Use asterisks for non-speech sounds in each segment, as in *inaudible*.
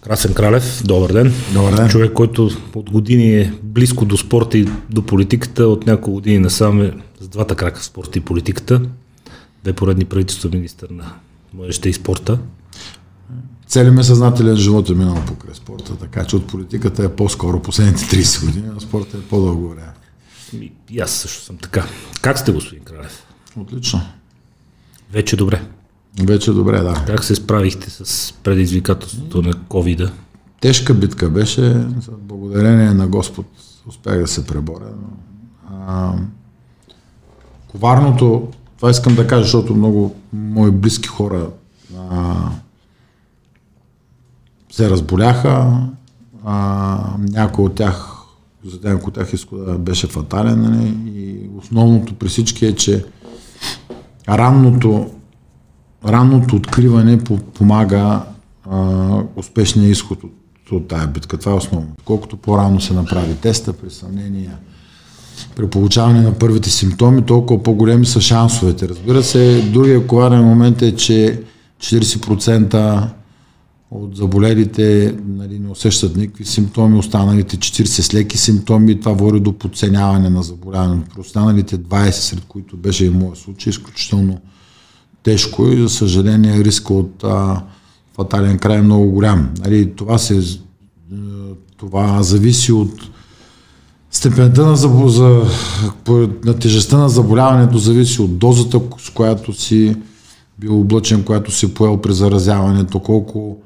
Красен Кралев, добър ден. Добър ден. Човек, който от години е близко до спорта и до политиката, от няколко години насам е с двата крака в спорта и политиката. Две поредни правителства министър на младежта и спорта. Целият ми съзнателен живот е минал покрай спорта, така че от политиката е по-скоро последните 30 години, а спорта е по-дълго време. И, и аз също съм така. Как сте, господин Кралев? Отлично. Вече добре. Вече добре, да. Как се справихте с предизвикателството на covid Тежка битка беше, благодарение на Господ успях да се преборя. А, коварното, това искам да кажа, защото много мои близки хора а, се разболяха, а, някой от тях, за някой от тях изхода беше фатален нали? и основното при всички е, че ранното, ранното откриване помага а, успешния изход от, от тая битка. Това е основно. Колкото по-рано се направи теста при съмнения, при получаване на първите симптоми, толкова по-големи са шансовете. Разбира се, другия коварен момент е, че 40% от заболелите нали, не усещат никакви симптоми, останалите 40 с леки симптоми, това води до подценяване на заболяването. При останалите 20, сред които беше и моят случай, изключително тежко и за съжаление риска от а, фатален край е много голям. Нали, това, се, това зависи от степента на, за, на тежестта на заболяването, зависи от дозата, с която си бил облъчен, която си поел при заразяването, колко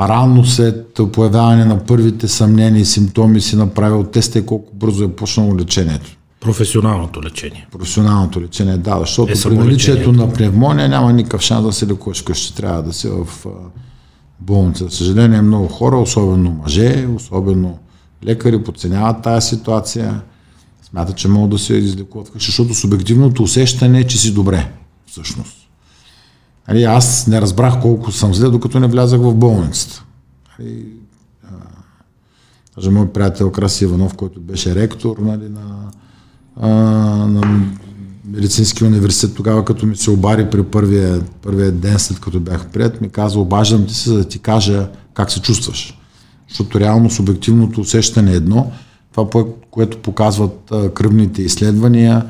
рано след появяване на първите съмнения и симптоми си направил теста и колко бързо е почнало лечението. Професионалното лечение. Професионалното лечение, да, защото е при наличието на пневмония няма никакъв шанс да се лекуваш ще трябва да се в болница. За съжаление, много хора, особено мъже, особено лекари, подценяват тази ситуация. Смятат, че могат да се излекуват защото субективното усещане е, че си добре, всъщност. Нали, аз не разбрах колко съм зле, докато не влязах в болницата. Нали, даже мой приятел Краси Иванов, който беше ректор нали, на, а, на медицински университет, тогава като ми се обари при първия, първия ден, след като бях прият, ми каза, обаждам ти се, за да ти кажа как се чувстваш. Защото реално субективното усещане е едно, това, което показват кръвните изследвания,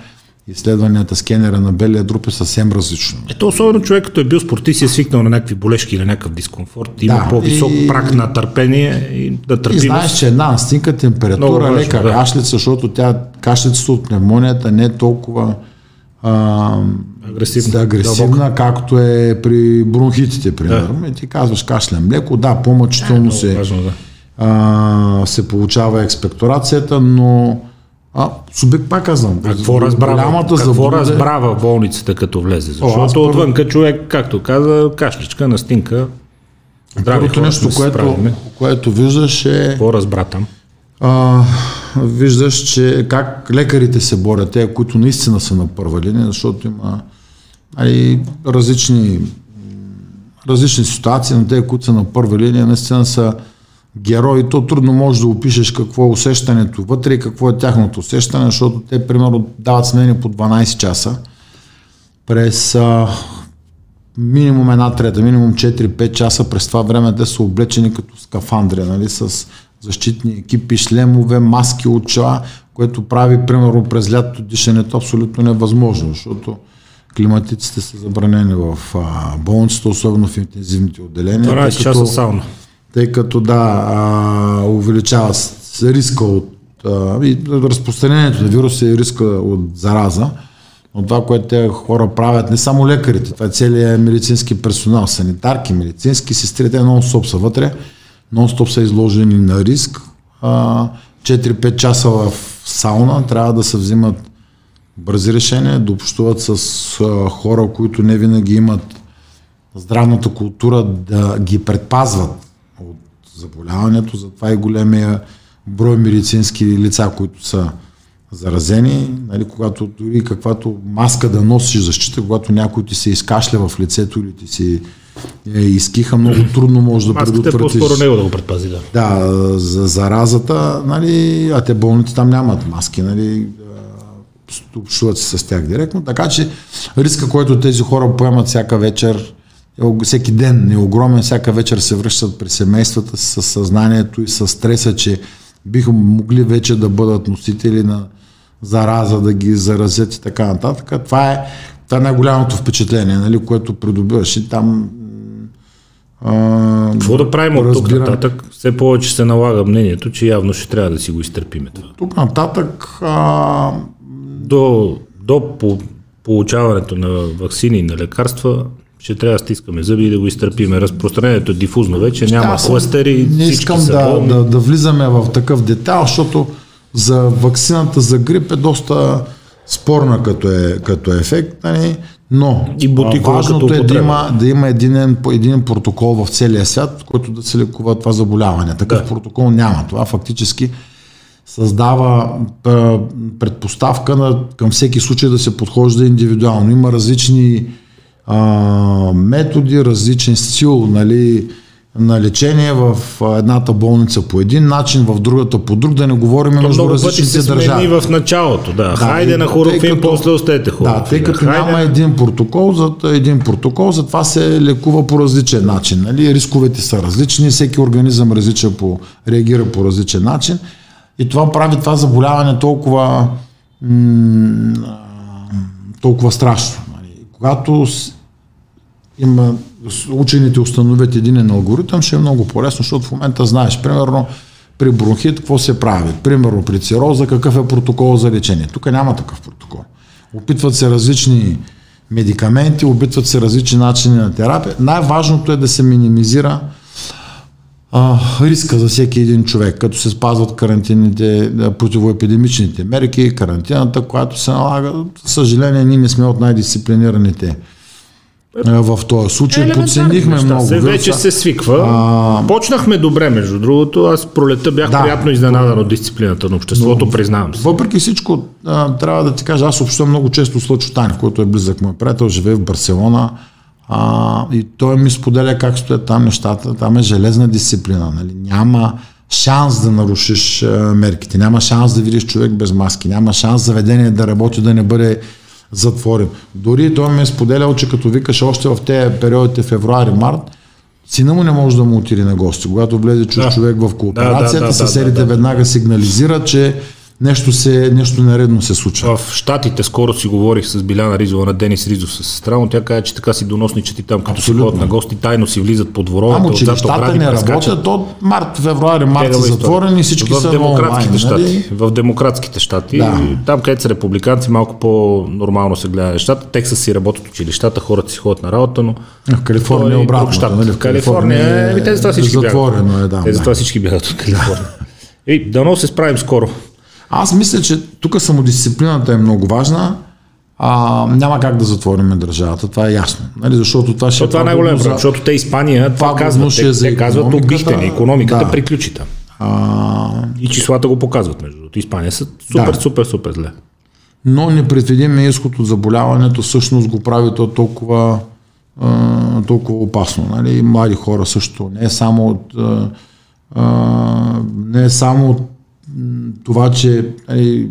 изследванията скенера на белия друп е съвсем различно. Ето, особено човек, като е бил спортист и е свикнал на някакви болешки или някакъв дискомфорт, има да, по-висок и... прак на търпение и да търпимост. И знаеш, че една настинка температура, лека да. кашлица, защото тя кашлицата от пневмонията не е толкова а, агресивна, агресивна както е при бронхитите, примерно. Да. И ти казваш кашлям леко, да, по-мъчително да, се, важно, да. а, се получава експекторацията, но а, субект пак казвам. А какво разбрава, какво забуде... разбрава болницата като влезе? Защото О, отвънка човек, както каза, кашличка, настинка. Първото нещо, което, което виждаш е... Какво разбра там? А, виждаш, че как лекарите се борят, те, които наистина са на първа линия, защото има али, различни, различни ситуации, но те, които са на първа линия, наистина са герои, то трудно можеш да опишеш какво е усещането вътре и какво е тяхното усещане, защото те, примерно, дават смене по 12 часа. През а, минимум една трета, минимум 4-5 часа през това време те са облечени като скафандри, нали, с защитни екипи, шлемове, маски, очила, което прави, примерно, през лятото дишането абсолютно невъзможно, защото климатиците са забранени в а, болницата, особено в интензивните отделения. 12 часа сауна тъй като да, а, увеличава риска от а, и разпространението на вируса и риска от зараза. Но това, което те хора правят, не само лекарите, това е целият медицински персонал, санитарки, медицински сестри, те нон-стоп са вътре, нон-стоп са изложени на риск. А, 4-5 часа в сауна трябва да се взимат бързи решения, да общуват с а, хора, които не винаги имат здравната култура да ги предпазват заболяването, затова и големия брой медицински лица, които са заразени, нали, когато дори каквато маска да носиш защита, когато някой ти се изкашля в лицето или ти си е, изкиха, много трудно може да предотвратиш. Маската е по-скоро него да го предпази, да. Да, за заразата, нали, а те болните там нямат маски, нали, общуват се с тях директно, така че риска, който тези хора поемат всяка вечер е, всеки ден е огромен, всяка вечер се връщат при семействата с съзнанието и с стреса, че биха могли вече да бъдат носители на зараза, да ги заразят и така нататък. Това е, това е най-голямото впечатление, нали, което придобиваш и там а, Какво да правим от тук нататък? Все повече се налага мнението, че явно ще трябва да си го изтърпиме това. Тук нататък а... до, до по, получаването на вакцини и на лекарства ще трябва да стискаме зъби и да го изтърпиме. Разпространението е дифузно вече, няма да, кластери. Не искам да, да, да влизаме в такъв детайл, защото за вакцината за грип е доста спорна като, е, като ефект, нали? но и важното е да има, да има един, един протокол в целия свят, който да се лекува това заболяване. Такъв да. протокол няма. Това фактически създава предпоставка на, към всеки случай да се подхожда индивидуално. Има различни а, методи, различен стил, нали, на лечение в едната болница по един начин, в другата по друг, да не говорим То между различните държави. в началото, да. да Хайде на хорофин, после остете хорофин. Да, тъй като Хайде... няма един протокол, за един протокол, затова се лекува по различен начин. Нали? Рисковете са различни, всеки организъм различа по, реагира по различен начин и това прави това заболяване толкова толкова страшно. Нали? Когато има учените установят един алгоритъм, ще е много по-лесно, защото в момента знаеш, примерно, при бронхит какво се прави, примерно при цироза какъв е протокол за лечение. Тук няма такъв протокол. Опитват се различни медикаменти, опитват се различни начини на терапия. Най-важното е да се минимизира а, риска за всеки един човек, като се спазват карантинните, противоепидемичните мерки, карантината, която се налага. съжаление, ние не сме от най-дисциплинираните в този случай. Подценихме неща. много. Се, вече се свиква. А... Почнахме добре, между другото. Аз пролета бях да, приятно изненадан от дисциплината на обществото, но, признавам се. Въпреки всичко, а, трябва да ти кажа, аз общувам много често с Лъчо Танев, който е близък мой приятел, живее в Барселона. А, и той ми споделя как стоят там нещата. Там е железна дисциплина. Нали? Няма шанс да нарушиш а, мерките. Няма шанс да видиш човек без маски. Няма шанс заведение да работи, да не бъде затворен. Дори той ми е споделял, че като викаш още в тези периодите февруари-март, сина му не може да му отиде на гости. Когато влезе чуж да. човек в кооперацията, да, да, да, съседите да, да, да. веднага сигнализират, че нещо, се, нещо нередно се случва. В Штатите скоро си говорих с Биляна Ризова на Денис Ризов с сестра, но тя каза, че така си доносни, там, като Абсолютно. се ходят на гости, тайно си влизат по дворовете. Ама училищата не работят от март, февруари, март са затворени, всички в са демократските онлайн, щати. Нали? В демократските щати, да. там където са републиканци, малко по-нормално се гледа нещата. Тексас си работят училищата, хората си ходят на работа, но в Калифорния е обратно. Нали? В Калифорния, е, те за това всички затворено е, да. Те за това всички бягат от Калифорния. Ей, дано се справим скоро. Аз мисля, че тук самодисциплината е много важна. А, няма как да затворим държавата, това е ясно. Нали? Защото това ще. То, това е най-големо, за... защото те Испания това казват. Те, за те казват обихте ни, економиката да. приключи там. А... И числата го показват, между другото. Испания са супер, да. супер, супер зле. Но непредвидимия изход от заболяването всъщност го прави то толкова, а, толкова опасно. Нали? Млади хора също. Не е само от, а, не е само от това, че нали,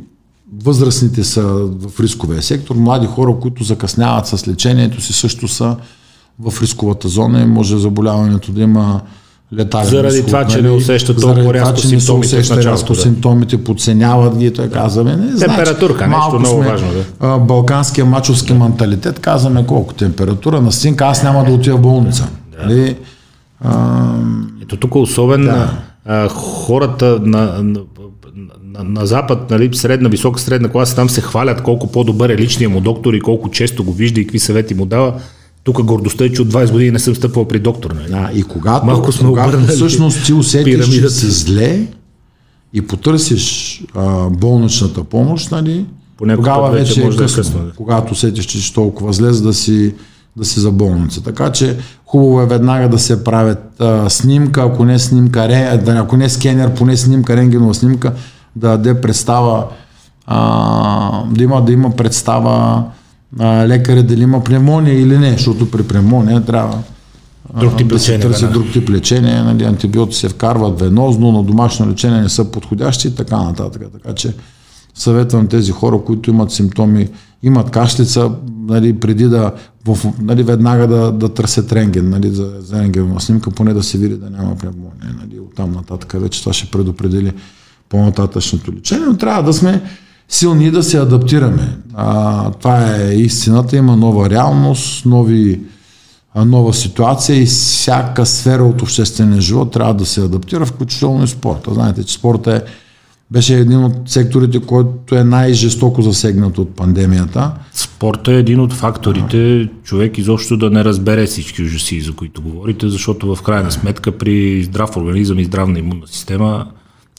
възрастните са в рисковия сектор, млади хора, които закъсняват с лечението си, също са в рисковата зона и може заболяването да има летален Заради изход, това, че не нали? усещат толкова рязко това, симптомите в началото. Да. симптомите, подценяват ги, той казваме. Не, Температурка, значи, нещо много важно. Да. Балканския мачовски да. менталитет, казваме колко температура на синка, аз няма да отида в болница. Да. Нали? А, Ето тук особено да. А, хората на, на на, на Запад, нали, средна, висока, средна класа, там се хвалят колко по-добър е личният му доктор и колко често го вижда и какви съвети му дава. Тук гордостта е, че от 20 години не съм стъпвал при доктор. Нали? Да, и когато, Малко сме когато всъщност ти усетиш, че си зле и потърсиш а, болничната помощ, нали, тогава вече, е късно, да. Когато усетиш, че си толкова зле, за да си да си за болница. Така че хубаво е веднага да се правят а, снимка, ако не снимка, ре, ако не скенер, поне снимка, рентгенова снимка, да даде представа, а, да, има, да има представа а, лекаря дали има пневмония или не, защото при пневмония трябва друг тип да се търси друг тип лечение, нали, антибиотици се вкарват венозно, но домашно лечение не са подходящи и така нататък. Така че съветвам тези хора, които имат симптоми, имат кашлица, нали, преди да в, нали, веднага да, да търсят рентген, нали, за, за рентгенова снимка, поне да се види да няма пневмония. Нали, оттам нататък вече това ще предопредели по-нататъчното лечение, но трябва да сме силни и да се адаптираме. А, това е истината, има нова реалност, нови, нова ситуация и всяка сфера от обществения живот трябва да се адаптира, включително и спорта. Знаете, че спорта е, беше един от секторите, който е най-жестоко засегнат от пандемията. Спорта е един от факторите човек изобщо да не разбере всички ужаси, за които говорите, защото в крайна сметка при здрав организъм и здравна имунна система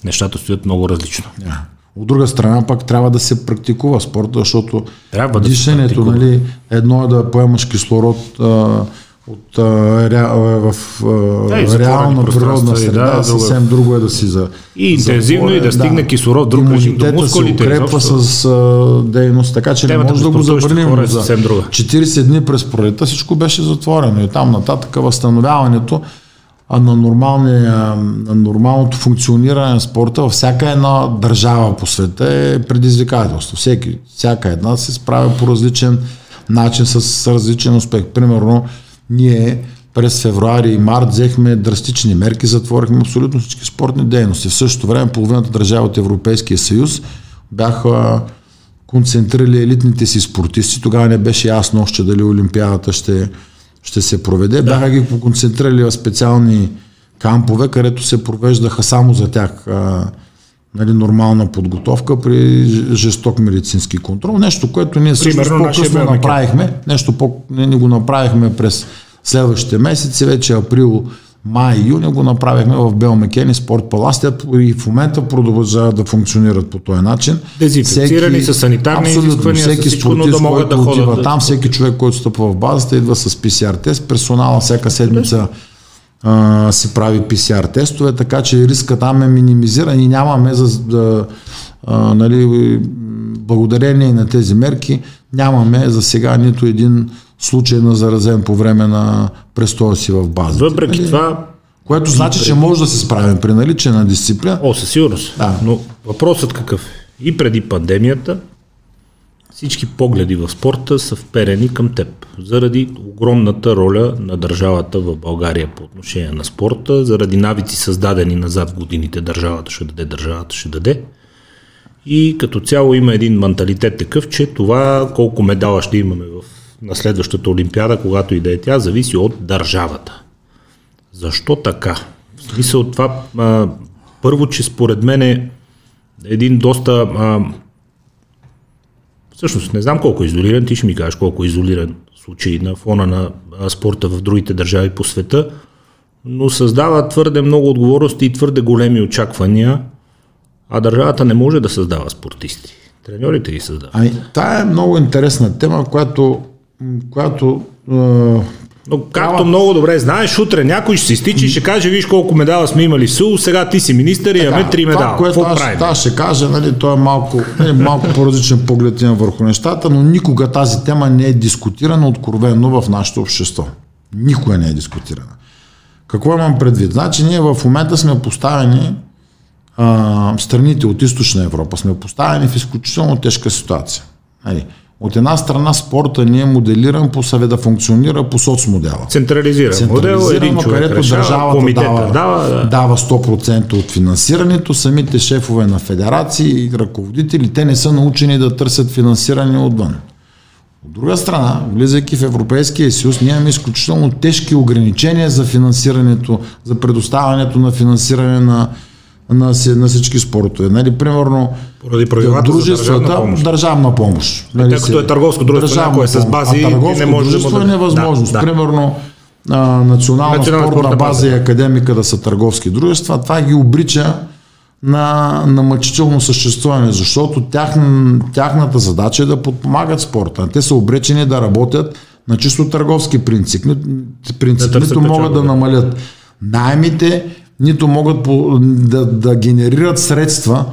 нещата стоят много различно. Yeah. От друга страна пак трябва да се практикува спорта, защото трябва да дишането, нали, едно е да поемаш кислород а, от а, ре, а, в а, да, реална природна среда, да, съвсем друго е да си за И интензивно и да стигне да. кислород друг режим до мускулите. се укрепва с а, дейност, така че Темата не може да го забраним. Е за 40 дни през пролета всичко беше затворено и там нататък възстановяването а на, на нормалното функциониране на спорта във всяка една държава по света е предизвикателство. Всеки, всяка една се справя по различен начин, с различен успех. Примерно, ние през февруари и март взехме драстични мерки, затворихме абсолютно всички спортни дейности. В същото време половината държави от Европейския съюз бяха концентрирали елитните си спортисти. Тогава не беше ясно още дали Олимпиадата ще ще се проведе. Да. Бяха ги концентрирали в специални кампове, където се провеждаха само за тях а, нали, нормална подготовка при жесток медицински контрол. Нещо, което ние също по-късно направихме. Нещо по ние го направихме през следващите месеци, вече април, май и юни го направихме в Белмекен и Спорт Палас. и в момента продължават да функционират по този начин. Дезинфекцирани с санитарни изисквания, всеки спортист, да който да отива да... там, всеки човек, който стъпва в базата, идва с PCR тест. Персонала всяка седмица а, се прави PCR тестове, така че риска там е минимизиран и нямаме за да, а, нали, благодарение на тези мерки нямаме за сега нито един случай на заразен по време на престоя си в базата. Въпреки нали? това... Което значи, че може да се справим при наличие на дисциплина. О, със сигурност. Да. Но въпросът какъв е? И преди пандемията всички погледи в спорта са вперени към теб. Заради огромната роля на държавата в България по отношение на спорта, заради навици създадени назад в годините, държавата ще даде, държавата ще даде. И като цяло има един менталитет такъв, че това колко медала ще имаме в на следващата Олимпиада, когато и да е тя, зависи от държавата. Защо така? В смисъл това, а, първо, че според мен е един доста... А, всъщност, не знам колко е изолиран, ти ще ми кажеш колко е изолиран случай на фона на спорта в другите държави по света, но създава твърде много отговорности и твърде големи очаквания, а държавата не може да създава спортисти. Треньорите ги създават. Ами, тая е много интересна тема, която която но както трябва... много добре знаеш, утре някой ще се стичи и ще каже, виж колко медала сме имали в СУ, сега ти си министър и имаме три медала. Това, което аз, аз ще кажа, нали, то е малко, нали, малко по-различен поглед има върху нещата, но никога тази тема не е дискутирана откровенно в нашето общество. Никога не е дискутирана. Какво имам предвид? Значи ние в момента сме поставени а, страните от източна Европа, сме поставени в изключително тежка ситуация. Нали, от една страна спорта ни е моделиран по съвет да функционира по соцмодела. Централизиран, Централизиран модел, един човек където решава, държавата дава, дава, да. дава 100% от финансирането, самите шефове на федерации и ръководители, те не са научени да търсят финансиране отвън. От друга страна, влизайки в Европейския съюз, ние имаме изключително тежки ограничения за финансирането, за предоставянето на финансиране на на, на всички спортове. Нали, примерно, поради правилата дружествата, държавна помощ. Държавна помощ нали, Тъй като е търговско дружество, е с бази, а търговско не може дружество да... е невъзможност. Да, да. Примерно, а, национална, национална спортна база и академика да са търговски дружества, това ги обрича на, на мъчително съществуване, защото тях, тяхната задача е да подпомагат спорта. Те са обречени да работят на чисто търговски принцип. принцип да нито могат да намалят наймите, нито могат по, да, да генерират средства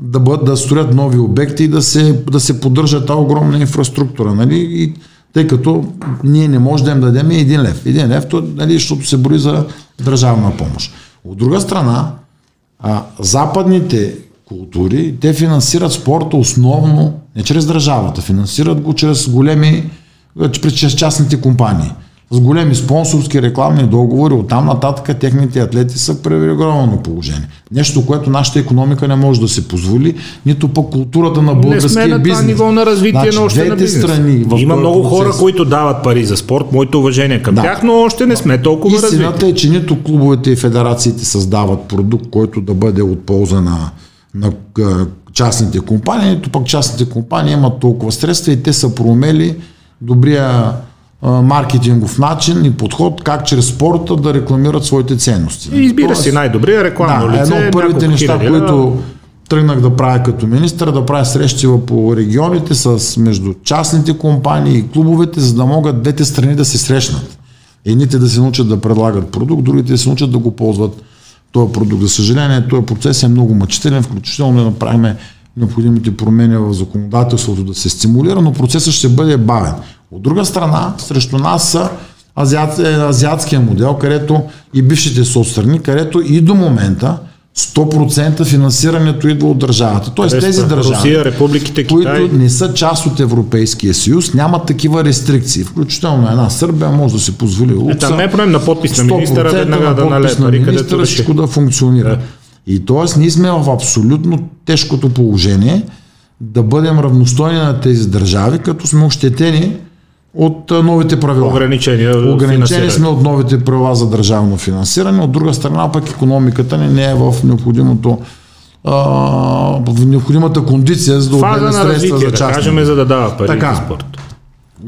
да, бъд, да строят нови обекти и да се, да се поддържа тази огромна инфраструктура. Нали? И, тъй като ние не можем да им дадем един лев. Един лев, то, нали, защото се бори за държавна помощ. От друга страна, а, западните култури, те финансират спорта основно не чрез държавата, финансират го чрез големи през частните компании с големи спонсорски рекламни договори, оттам нататък техните атлети са в привилегировано положение. Нещо, което нашата економика не може да се позволи, нито пък културата на българския не сме бизнес. на това ниво на развитие значи, на още на бизнес. страни. В Има много процес. хора, които дават пари за спорт, моето уважение към да. тях, но още не сме толкова Истината развити. е, че нито клубовете и федерациите създават продукт, който да бъде от полза на, на частните компании, нито пък частните компании имат толкова средства и те са проумели добрия маркетингов начин и подход, как чрез спорта да рекламират своите ценности. И избира Тоест, си най-добрия рекламно да, лице. Едно от първите неща, хиляди, които тръгнах да правя като министър, да правя срещи по регионите с между частните компании и клубовете, за да могат двете страни да се срещнат. Едните да се научат да предлагат продукт, другите да се научат да го ползват този продукт. За съжаление, този процес е много мъчителен, включително да направим необходимите промени в законодателството да се стимулира, но процесът ще бъде бавен. От друга страна, срещу нас са азиат, е, азиатския модел, където и бившите соцстрани, където и до момента 100% финансирането идва от държавата. Тоест тези държави, Русия, републиките, Китай... които не са част от Европейския съюз, нямат такива рестрикции. Включително една Сърбия може да се позволи лукса. Е, там не е проблем на подпис на министъра, веднага да налее пари, където всичко да функционира. Да. И т.е. ние сме в абсолютно тежкото положение да бъдем равностойни на тези държави, като сме ощетени от новите правила. Ограничения. Ограничени сме от новите правила за държавно финансиране. От друга страна пък економиката ни не е в необходимото в необходимата кондиция, за да отделя средства за частни. Да кажем, за да дава пари така. за спорт.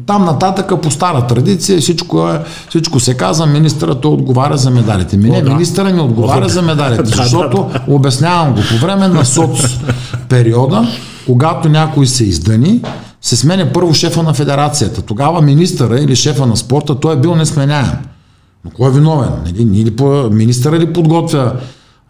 Там нататък по стара традиция всичко, е, всичко се казва, министърът отговаря за медалите. Ми не, министъра не отговаря за медалите, *laughs* защото обяснявам го. По време на соц периода, когато някой се издъни, се сменя първо шефа на федерацията. Тогава министъра или шефа на спорта, той е бил несменяем. Но кой е виновен? Или, министъра ли подготвя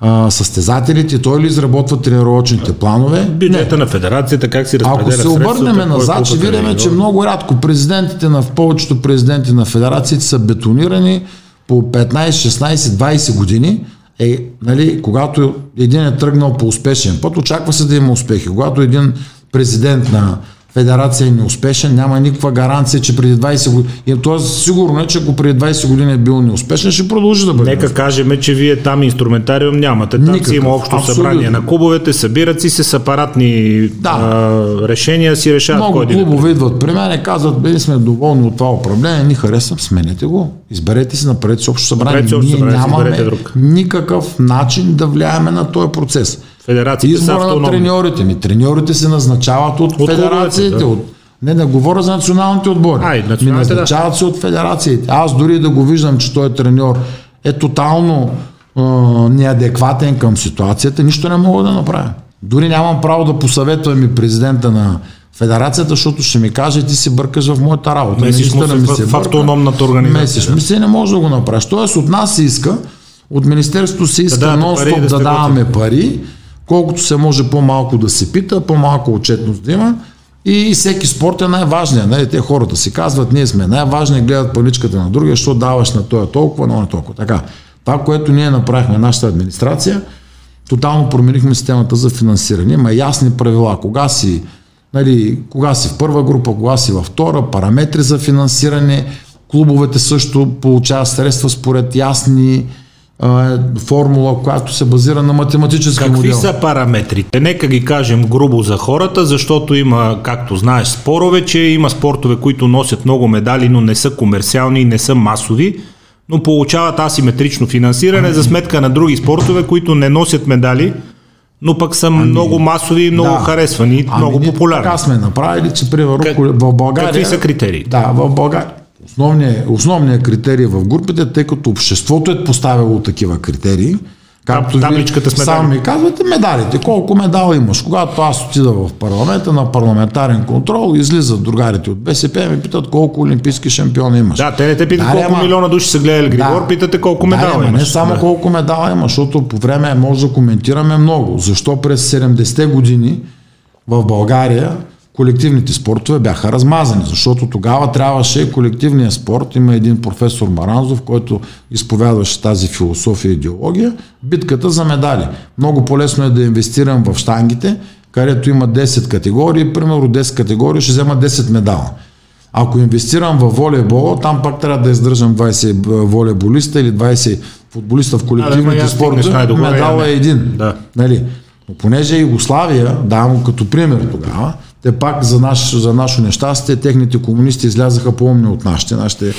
а, състезателите, той ли изработва тренировъчните планове? Бюджета не. на федерацията, как си разпределя Ако се обърнем назад, ще видим, че много рядко президентите на, повечето президенти на федерациите са бетонирани по 15, 16, 20 години. Е, нали, когато един е тръгнал по успешен път, очаква се да има успехи. Когато един президент на федерация е неуспешен, няма никаква гаранция, че преди 20 години, и то е сигурно е, че ако преди 20 години е бил неуспешен, ще продължи да бъде. Нека кажем, че вие там инструментариум нямате. Там Никакъв, си има общо абсолютно. събрание на клубовете, събират си се с апаратни да. а, решения, си решават Много кой клубове идват при мен и казват, бе, сме доволни от това управление, ни харесвам, сменете го. Изберете си, направете си общо събрание. Ние събрание, нямаме никакъв начин да влияеме на този процес. Федерациите Избора са на треньорите ми. Треньорите се назначават от, от федерациите. Да. От, не, не говоря за националните отбори. Ай, ми назначават да. се от федерациите. Аз дори да го виждам, че той е треньор е тотално е, неадекватен към ситуацията, нищо не мога да направя. Дори нямам право да посъветвам и президента на федерацията, защото ще ми каже, ти си бъркаш в моята работа. Месиш му се ми се в, в автономната организация. Месиш ми се не може да го направиш. Тоест от нас се иска, от Министерството се иска да нон-стоп да, да даваме пари, колкото се може по-малко да се пита, по-малко отчетност да има. И всеки спорт е най-важният. Нали? Те хората си казват, ние сме най-важни, гледат паничката на другия, що даваш на този толкова, но не толкова. Така, това, което ние направихме нашата администрация, тотално променихме системата за финансиране. Има ясни правила, кога си, нали, кога си в първа група, кога си във втора, параметри за финансиране, клубовете също получават средства според ясни е формула, която се базира на математически Какви модел. Какви са параметрите? Нека ги кажем грубо за хората, защото има, както знаеш, спорове, че има спортове, които носят много медали, но не са комерциални и не са масови, но получават асиметрично финансиране за сметка на други спортове, които не носят медали, но пък са ами, много масови и много да. харесвани, ами, много популярни. Така сме направили, че примерно как, в България... Какви са критерии? Да, в България Основният, основният критерий в групите, тъй като обществото е поставило такива критерии, Както табличката с медали. Само ми казвате медалите. Колко медала имаш? Когато аз отида в парламента на парламентарен контрол, излизат другарите от БСП и ми питат колко олимпийски шампиони имаш. Да, те не те питат да, колко ама... милиона души са гледали Григор, да, питате колко медала да, имаш. Не само да. колко медала имаш, защото по време може да коментираме много. Защо през 70-те години в България колективните спортове бяха размазани, защото тогава трябваше колективния спорт, има един професор Маранзов, който изповядваше тази философия и идеология, битката за медали. Много по-лесно е да инвестирам в штангите, където има 10 категории, примерно 10 категории ще взема 10 медала. Ако инвестирам в волейбола, там пак трябва да издържам 20 волейболиста или 20 футболиста в колективните да, спорта, медал е един. Да. Нали? Но понеже Югославия, давам като пример тогава, те пак за, наш, за наше нещастие, техните комунисти излязаха по-умни от нашите. нашите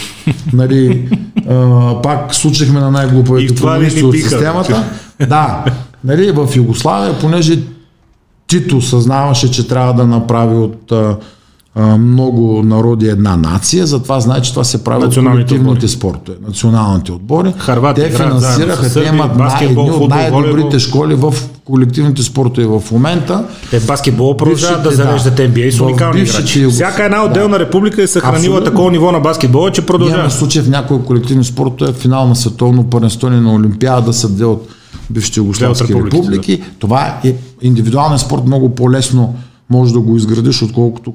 нали, а, пак случихме на най-глупавите комунисти от системата. Да, нали, в Югославия, понеже Тито съзнаваше, че трябва да направи от а, много народи една нация, затова знае, че това се прави от колективните спортове, националните отбори. Харвати, те финансираха, те имат най- едни от най-добрите школи в колективните спортове в момента. Те баскетбол продължават да зареждат да, NBA с уникални играчи. Всяка една отделна да. република е съхранила Абсолютно. такова ниво на баскетбола, че продължава. Има случай в някои колективни спортове, финал на световно първенство на Олимпиада са две от бившите югославски републики. Да. Това е индивидуален спорт много по-лесно може да го изградиш, отколкото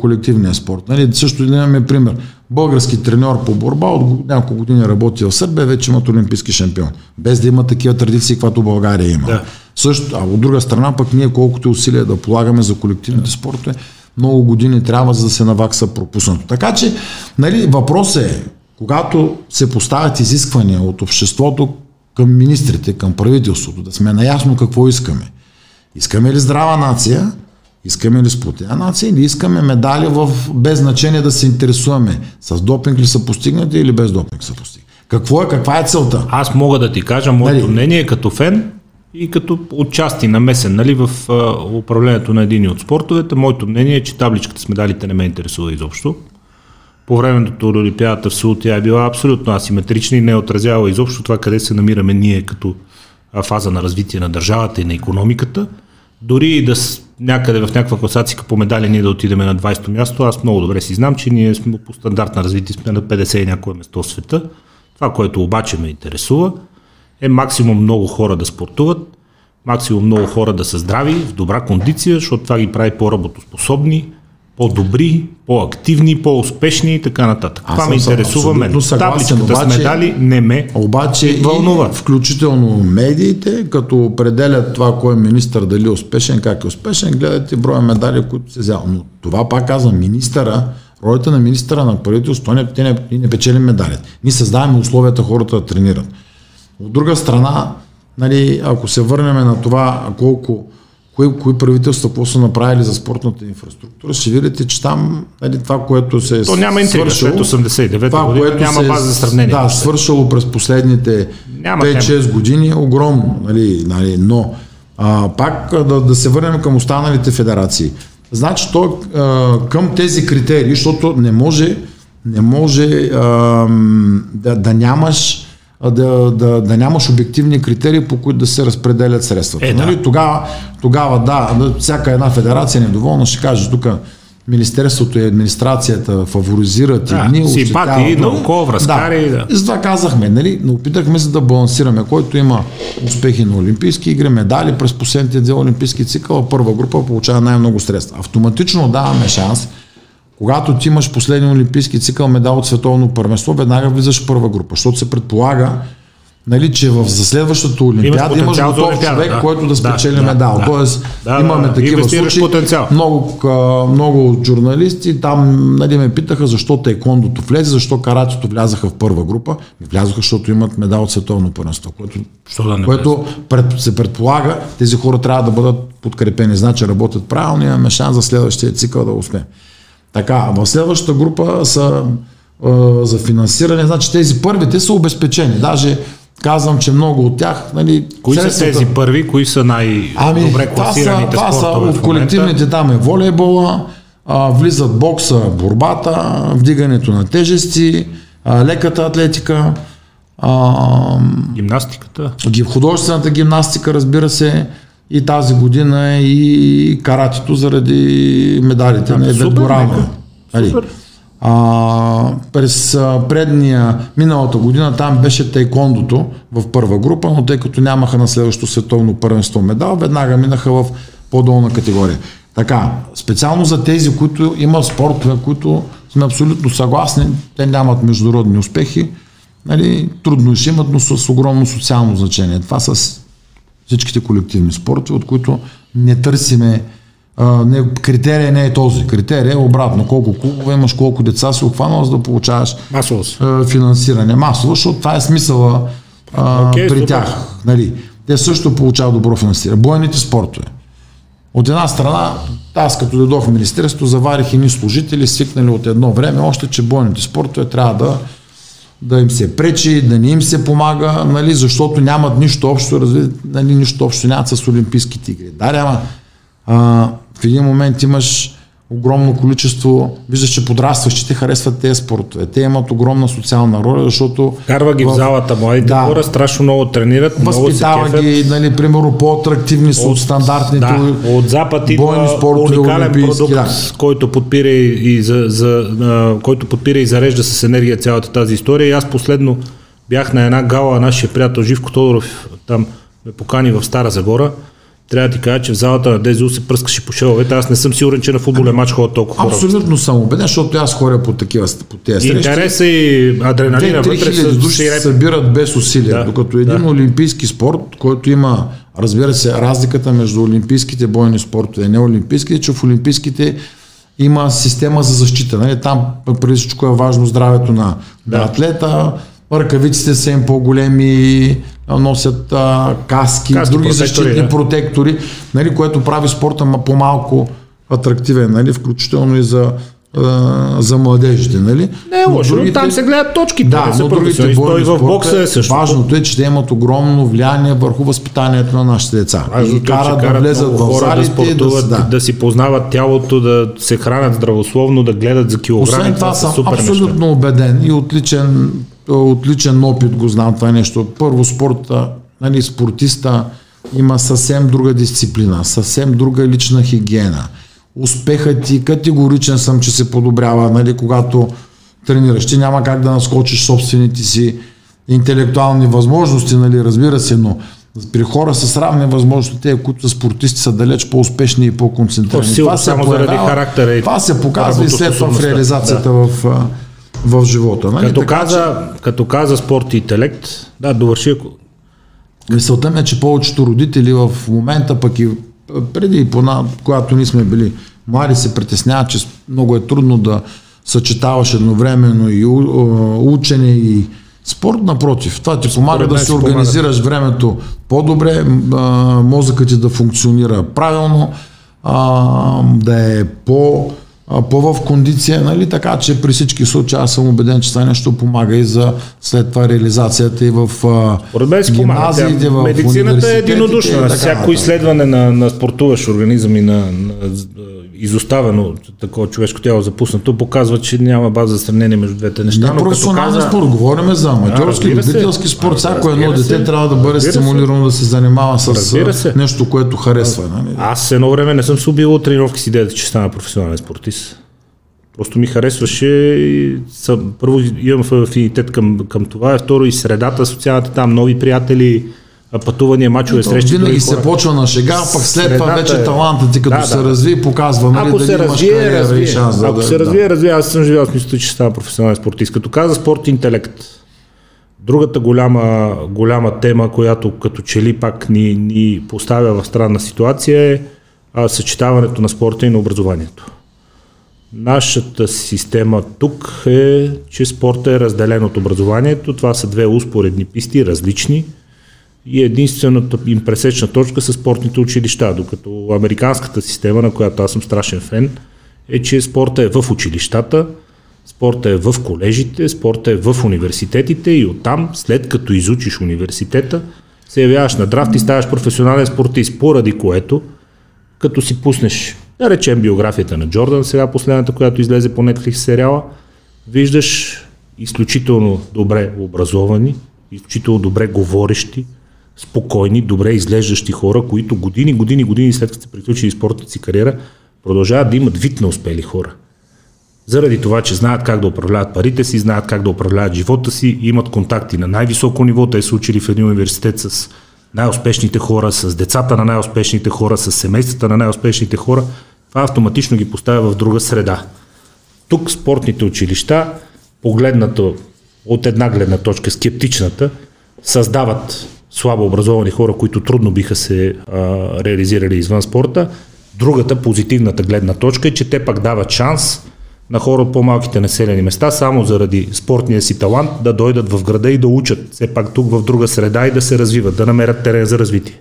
колективния спорт. Нали, също да имаме пример. Български треньор по борба от няколко години работи в Сърбия, вече имат олимпийски шампион. Без да има такива традиции, каквато България има. Да. Също, а от друга страна пък ние колкото усилия да полагаме за колективните спортове, много години трябва за да се навакса пропуснато. Така че, нали, въпросът е, когато се поставят изисквания от обществото към министрите, към правителството, да сме наясно какво искаме. Искаме ли здрава нация, Искаме ли сплотена нация или искаме медали в, без значение да се интересуваме с допинг ли са постигнати или без допинг са постигнати? Какво е, каква е целта? Аз мога да ти кажа моето нали? мнение като фен и като отчасти намесен нали, в а, управлението на един от спортовете. Моето мнение е, че табличката с медалите не ме интересува изобщо. По времето на Олимпиадата в Сеул тя е била абсолютно асиметрична и не е отразява изобщо това къде се намираме ние като фаза на развитие на държавата и на економиката. Дори и да някъде в някаква класация по медали ние да отидем на 20-то място, аз много добре си знам, че ние сме по стандарт на развитие сме на 50 и някое место в света. Това, което обаче ме интересува, е максимум много хора да спортуват, максимум много хора да са здрави, в добра кондиция, защото това ги прави по-работоспособни, по-добри, по-активни, по-успешни и така нататък. Аз Това ме интересува мен. Табличката обаче, с медали не ме обаче вълнува. И, включително медиите, като определят това кой е министър, дали е успешен, как е успешен, гледате броя медали, които се взял. Но това пак казвам, министъра, ролята на министъра на правителството, не, те не, не печелим медалите. Ние създаваме условията хората да тренират. От друга страна, нали, ако се върнем на това колко кои, кои правителства какво са направили за спортната инфраструктура, ще видите, че там нали, това, което се е То няма интрига, след 89 това, година което няма база за сравнение. Да, свършало през последните 5-6 години е огромно, нали, нали, но а, пак да, да се върнем към останалите федерации. Значи то а, към тези критерии, защото не може, не може а, да, да нямаш да, да, да нямаш обективни критерии, по които да се разпределят средствата. Е, да. нали? тогава, тогава, да, всяка една федерация е недоволна, ще каже тук Министерството и администрацията фаворизират да, едни, симпатии, науко, връзкари. Да. да. И затова казахме, нали, но опитахме се да балансираме, който има успехи на Олимпийски игри, медали през последните две Олимпийски цикъла, първа група получава най-много средства. Автоматично даваме шанс когато ти имаш последния олимпийски цикъл медал от световно първенство, веднага влизаш в първа група, защото се предполага, нали, че в, за следващата олимпиада имаш готов олимпиада, човек, да. който да спечели да, медал. Да, Тоест, да, имаме да, такива случаи. Потенциал. Много, много журналисти там нали, ме питаха защо тайкондото влезе, защо каратито влязаха в първа група. Влязоха, защото имат медал от световно първенство, което, да което пред, се предполага, тези хора трябва да бъдат подкрепени. Значи работят правилно, имаме шанс за следващия цикъл да успеем. Така, в следващата група са а, за финансиране, значи тези първите са обезпечени. Даже казвам, че много от тях. Нали, кои средствата... са тези първи, кои са най-добре ами, класираните това са, това са от колективните там е волейбола, а, влизат бокса, борбата, вдигането на тежести, а, леката атлетика, а, гимнастиката, художествената гимнастика, разбира се, и тази година е и каратито заради медалите а, на Евет Нали? А, през предния, миналата година там беше тайкондото в първа група, но тъй като нямаха на следващото световно първенство медал, веднага минаха в по-долна категория. Така, специално за тези, които имат спортове, които сме абсолютно съгласни, те нямат международни успехи, нали, трудно ще имат, но с огромно социално значение. Това са всичките колективни спорти, от които не търсиме а, не, критерия не е този. Критерия е обратно. Колко клубове имаш, колко деца си обхванал, за да получаваш Масово. а, финансиране. Масово, защото това е смисъла а, Окей, при супер. тях. Нали. Те също получават добро финансиране. Бойните спортове. От една страна, аз като дойдох в Министерството, заварих едни служители, свикнали от едно време, още че бойните спортове трябва да, да им се пречи, да не им се помага, нали, защото нямат нищо общо, разви, нали, нищо общо нямат с Олимпийските игри. Да, ама а, в един момент имаш огромно количество, виждаш, че подрастващите харесват тези спортове. Те имат огромна социална роля, защото Карва ги в, залата, младите Да. хора страшно много тренират, много се възпитава кефят. ги, нали, примерно по-атрактивни са от, стандартните Да, от Запад бойни спортове, уникален продукт, да. който подпира и, и за, за, а, който подпира и зарежда с енергия цялата тази история. И аз последно бях на една гала, нашия приятел Живко Тодоров там ме покани в Стара Загора. Трябва да ти кажа, че в залата на ДЗУ се пръскаше по шеловете. Аз не съм сигурен, че на футболен матч ходят толкова хора. Абсолютно съм убеден, защото аз ходя по такива по тези срещи. Интереса и адреналина Те вътре 3000 са души се събират без усилия, Да, докато един да. олимпийски спорт, който има, разбира се, разликата между олимпийските бойни спортове и неолимпийските, че в олимпийските има система за защита. Нали? Там преди всичко е важно здравето на, Да. на атлета, ръкавиците са им по-големи, носят а, каски, Каски, други протектори, защитни да. протектори, нали, което прави спорта ма- по-малко атрактивен, нали, включително и за, за младежите. Нали? Не е лошо, но другите- там се гледат точките. да, са но другите бойни в бокса е също. Важното е, че те имат огромно влияние върху възпитанието на нашите деца. Важното и е, че карат да влезат в да залите, спортуват, да, да, да си познават тялото, да се хранят здравословно, да гледат за килограми. Освен това са съм супер абсолютно убеден и отличен, отличен опит го знам това нещо. Първо спорта, нали, спортиста има съвсем друга дисциплина, съвсем друга лична хигиена. Успехът ти категоричен съм, че се подобрява, нали, когато тренираш. Ти няма как да наскочиш собствените си интелектуални възможности, нали, разбира се, но при хора с равни възможности, те, които са спортисти, са далеч по-успешни и по-концентрирани. То силно само заради характера и това се показва и след това в реализацията в, а, в живота. Нали? Като Така, каза, като каза спорт и интелект, да, довърши ако. че Мисълта ми е, че повечето родители в момента, пък и преди, и пона, когато ние сме били млади, се притесняват, че много е трудно да съчетаваш едновременно и учене и спорт, напротив. Това ти помага да си помага. организираш времето по-добре, мозъкът ти да функционира правилно, да е по, а, по в кондиция, нали? така че при всички случаи аз съм убеден, че това нещо помага и за след това реализацията и в Поред мен гимназиите, в Медицината е единодушна. Всяко изследване на, на спортуващ организъм и на, на изоставено такова човешко тяло запуснато показва, че няма база за сравнение между двете неща. Не професионален каза- спорт, говорим за аматьорски, любителски спорт. Всяко едно дете трябва да бъде стимулирано да се занимава с нещо, което харесва. Нали? Аз едно време не съм се убил от тренировки с идеята, че стана професионален спортист. Просто ми харесваше и съм, първо имам афинитет към, към това, второ и средата, социалната там, нови приятели, пътувания, мачове, срещи. Винаги се почва на шега, пък след това вече е- талантът ти като Да, се да. разви, показва нали, Ако дали се имаш развие, кариера развие. и шанс. Ако да, се да. развие, развие. Аз съм живял с мисълта, че стана професионален спортист. Като каза спорт и интелект. Другата голяма, голяма тема, която като че ли пак ни, ни поставя в странна ситуация е а, съчетаването на спорта и на образованието. Нашата система тук е, че спорта е разделен от образованието. Това са две успоредни писти, различни. И единствената им пресечна точка са спортните училища, докато американската система, на която аз съм страшен фен, е, че спорта е в училищата, спорта е в колежите, спорта е в университетите и оттам, след като изучиш университета, се явяваш на драфт и ставаш професионален спортист, поради което, като си пуснеш, да речем биографията на Джордан, сега последната, която излезе по Netflix сериала, виждаш изключително добре образовани, изключително добре говорещи, спокойни, добре изглеждащи хора, които години, години, години след като са приключили спортната си кариера, продължават да имат вид на успели хора. Заради това, че знаят как да управляват парите си, знаят как да управляват живота си, имат контакти на най-високо ниво. Те са учили в един университет с най-успешните хора, с децата на най-успешните хора, с семействата на най-успешните хора. Това автоматично ги поставя в друга среда. Тук спортните училища, погледнато от една гледна точка, скептичната, създават слабо образовани хора, които трудно биха се а, реализирали извън спорта, Другата, позитивната гледна точка е, че те пак дават шанс на хора от по-малките населени места, само заради спортния си талант, да дойдат в града и да учат все пак тук в друга среда и да се развиват, да намерят терен за развитие.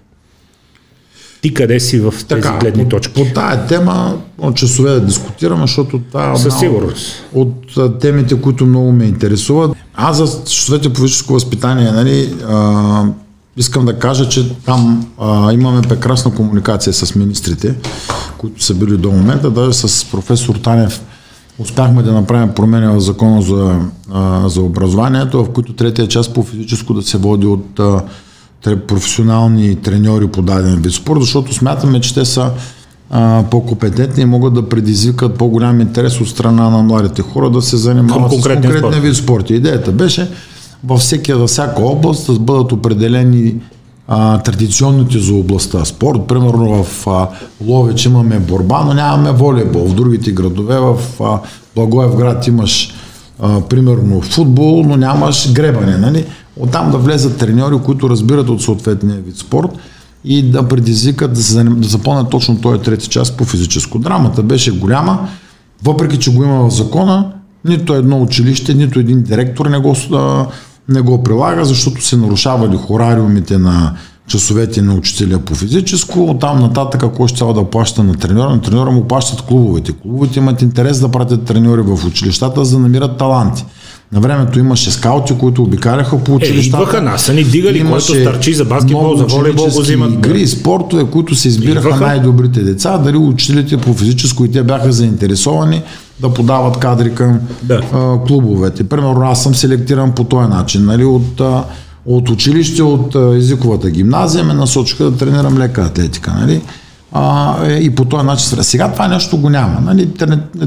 Ти къде си в тези така, гледни точки? По, по тая тема часове да дискутираме, защото това е Със сигурност. От, от темите, които много ме интересуват. Аз за часовете по физическо възпитание, нали, а, искам да кажа, че там а, имаме прекрасна комуникация с министрите, които са били до момента. Даже с професор Танев успяхме да направим промени в закона за, а, за образованието, в които третия част по физическо да се води от а, професионални треньори по даден вид спорт, защото смятаме, че те са а, по-компетентни и могат да предизвикат по-голям интерес от страна на младите хора да се занимават с конкретния вид спорт. Идеята беше във, всеки, във всяка област да бъдат определени а, традиционните за областта спорт. Примерно в а, Ловеч имаме борба, но нямаме волейбол. В другите градове, в а, Благоевград имаш а, примерно футбол, но нямаш гребане. Нали? Оттам да влезат треньори, които разбират от съответния вид спорт и да предизвикат да, се, да запълнят точно този трети час по физическо. Драмата беше голяма, въпреки че го има в закона, нито едно училище, нито един директор не го, не го прилага, защото се нарушавали хорариумите на часовете на учителя по физическо, оттам нататък кой ще трябва да плаща на треньора, на треньора му плащат клубовете. Клубовете имат интерес да пратят треньори в училищата, за да намират таланти. На времето имаше скаути, които обикаляха по училищата. Е, идваха нас, ни дигали, имаше който старчи за баскетбол, за волейбол го взимат. Игри и спортове, които се избираха идваха. най-добрите деца, дали учителите по физическо и те бяха заинтересовани да подават кадри към да. а, клубовете. Примерно аз съм селектиран по този начин. Нали, от, а, от училище, от а, езиковата гимназия ме насочиха да тренирам лека атлетика. Нали а, е, и по този начин. Сега това нещо го няма. Нали?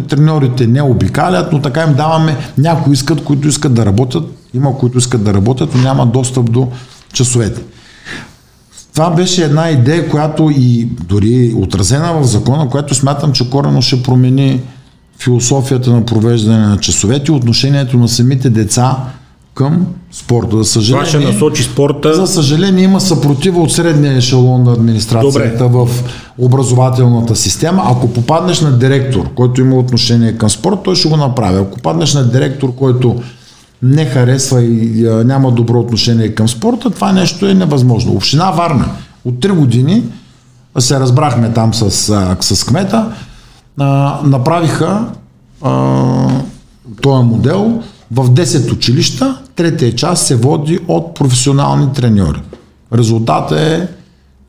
Треньорите не обикалят, но така им даваме. Някои искат, които искат да работят. Има, които искат да работят, но няма достъп до часовете. Това беше една идея, която и дори отразена в закона, която смятам, че корено ще промени философията на провеждане на часовете, отношението на самите деца към спорта. За съжаление, Това ще насочи спорта. За съжаление има съпротива от средния ешелон на администрацията Добре. в образователната система. Ако попаднеш на директор, който има отношение към спорт, той ще го направи. Ако попаднеш на директор, който не харесва и няма добро отношение към спорта, това нещо е невъзможно. Община Варна от 3 години се разбрахме там с, с кмета, а, направиха а, този модел в 10 училища, третия част се води от професионални треньори. Резултатът е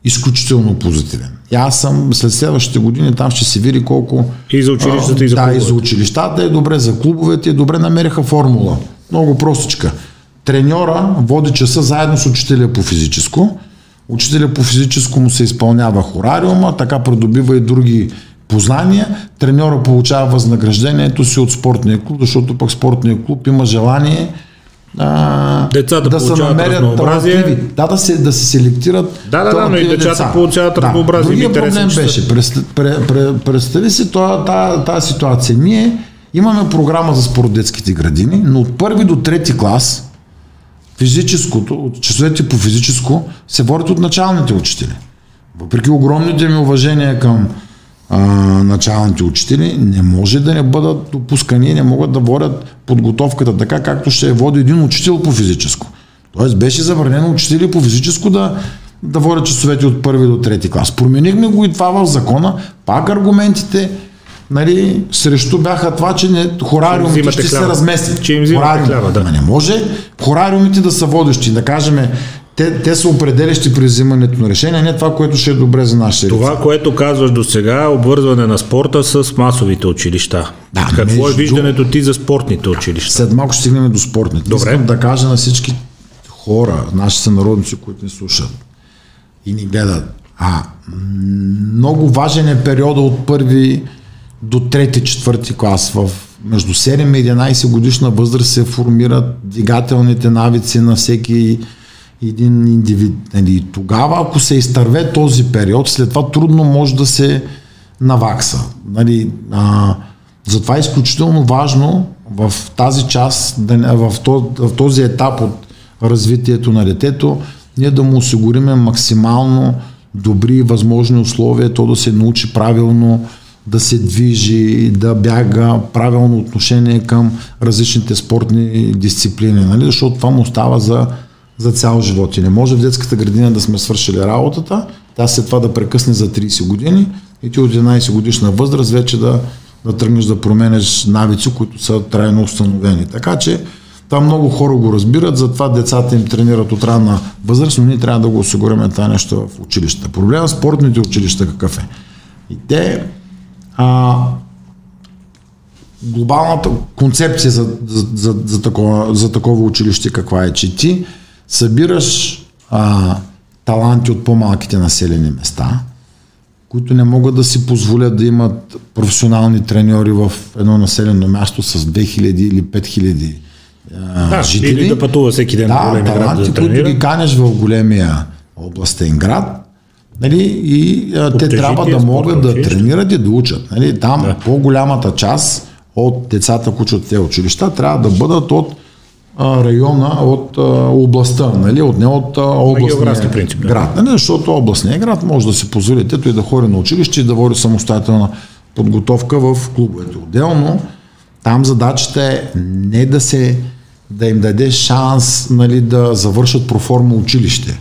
изключително позитивен. И аз съм след следващите години там ще се види колко... И за училищата, и за клубовете. Да, и за училищата е добре, за клубовете е добре, намериха формула. Много простичка. Треньора води часа заедно с учителя по физическо. Учителя по физическо му се изпълнява хорариума, така придобива и други познания, треньора получава възнаграждението си от спортния клуб, защото пък спортния клуб има желание а, децата да се намерят разнообразие. Да, да се, да се селектират. Да, да, да, но и децата деца. получават да. разнообразие. Другия проблем беше, представи си тази ситуация. Ние имаме програма за спорт детските градини, но от първи до трети клас физическото, от часовете по физическо се водят от началните учители. Въпреки огромните ми уважения към а, началните учители, не може да не бъдат допускани, не могат да водят подготовката така, както ще води един учител по физическо. Тоест беше забранено учители по физическо да, да водят часовете от първи до трети клас. Променихме го и това в закона. Пак аргументите нали, срещу бяха това, че не, хорариумите ще се разместят. Че им взимате хляба, да. Не може хорариумите да са водещи. Да кажем, те, те са определящи при взимането на решение, не това, което ще е добре за нашите Това, лица. което казваш до сега, е обвързване на спорта с масовите училища. Да, Какво между... е виждането ти за спортните училища? След малко ще стигнем до спортните. Добре. Искам да кажа на всички хора, нашите сънародници, които ни слушат и ни гледат. А, много важен е периода от първи до трети, четвърти клас. В между 7 и 11 годишна възраст се формират двигателните навици на всеки един индивид. Нали, тогава, ако се изтърве този период, след това трудно може да се навакса. Нали, а, затова е изключително важно в тази част, в този етап от развитието на детето, ние да му осигуриме максимално добри възможни условия, то да се научи правилно да се движи, да бяга, правилно отношение към различните спортни дисциплини, нали? защото това му става за, за цял живот. И не може в детската градина да сме свършили работата, тя след това да прекъсне за 30 години и ти от 11 годишна възраст вече да, да тръгнеш да променеш навици, които са трайно установени. Така че там много хора го разбират, затова децата им тренират от ранна възраст, но ние трябва да го осигурим това нещо в училищата. Проблема с спортните училища какъв е? И те а, глобалната концепция за, за, за, за, такова, за такова училище каква е, че ти събираш а, таланти от по-малките населени места, които не могат да си позволят да имат професионални треньори в едно населено място с 2000 или 5000 да, жители. Или да пътува всеки ден да, на големи таланти, да които ги канеш в големия областен град, Нали, и а, те трябва да могат да тренират и да учат. Нали, там да. по-голямата част от децата, които учат в тези училища, трябва да бъдат от а, района, от а, областта, нали, от не от а, областния принцип, да. град. Нали, защото областният град може да си позволите и да хори на училище и да води самостоятелна подготовка в клубовете. Отделно, там задачата е не да се да им даде шанс нали, да завършат проформа училище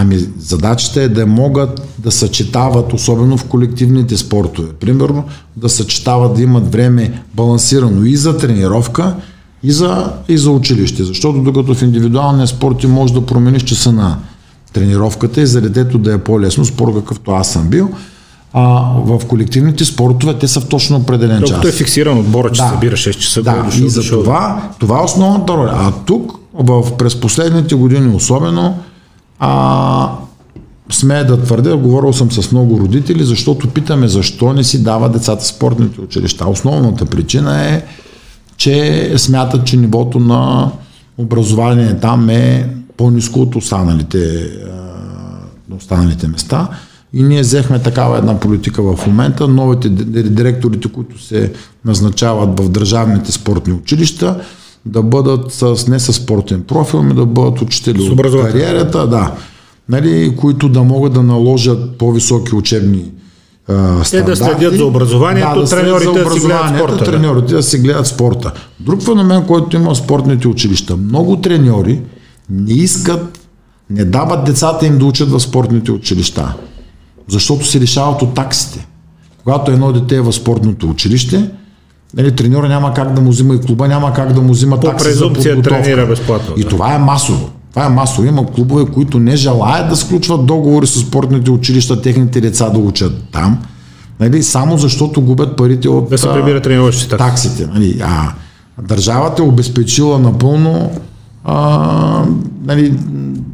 Ами задачата е да могат да съчетават, особено в колективните спортове. Примерно да съчетават, да имат време балансирано и за тренировка, и за, и за училище. Защото докато в индивидуалния спорт ти можеш да промениш часа на тренировката и за детето да е по-лесно, спорт какъвто аз съм бил, а, в колективните спортове те са в точно определен час. Докато е фиксиран отбора, че да. събира 6 часа. Да, да и за това, това е основната роля. А тук, в, през последните години особено, а, смея да твърдя, говорил съм с много родители, защото питаме защо не си дава децата спортните училища. Основната причина е, че смятат, че нивото на образование там е по-низко от останалите, останалите места. И ние взехме такава една политика в момента. Новите директорите, които се назначават в държавните спортни училища, да бъдат с, не с спортен профил, ми да бъдат учители от кариерата, да, нали, които да могат да наложат по-високи учебни а, Те да следят за образованието, да, да треньорите да си гледат спорта. Треньорите да си гледат спорта. Друг феномен, който има в спортните училища. Много треньори не искат, не дават децата им да учат в спортните училища, защото се лишават от таксите. Когато едно дете е в спортното училище, Нали, треньора няма как да му взима и клуба няма как да му взима По такси за подготовка. тренира безплатно. И да. това е масово. Това е масово. Има клубове, които не желаят да сключват договори с спортните училища, техните деца да учат там. Нали, само защото губят парите от да се прибират таксите. Нали, а държавата е обезпечила напълно а, нали,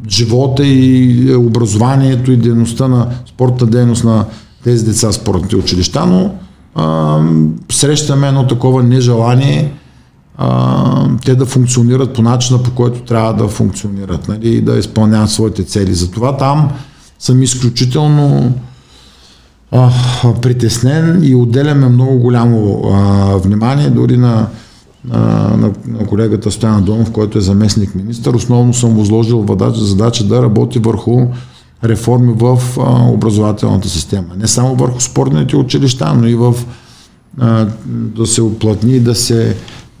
живота и образованието и дейността на спортната дейност на тези деца в спортните училища, но а, срещаме едно такова нежелание а, те да функционират по начина, по който трябва да функционират нали, и да изпълняват своите цели. Затова там съм изключително а, притеснен и отделяме много голямо а, внимание дори на, на, на, на колегата Стоян Донов, който е заместник министър. Основно съм възложил задача да работи върху реформи в а, образователната система. Не само върху спортните училища, но и в а, да се оплътни да се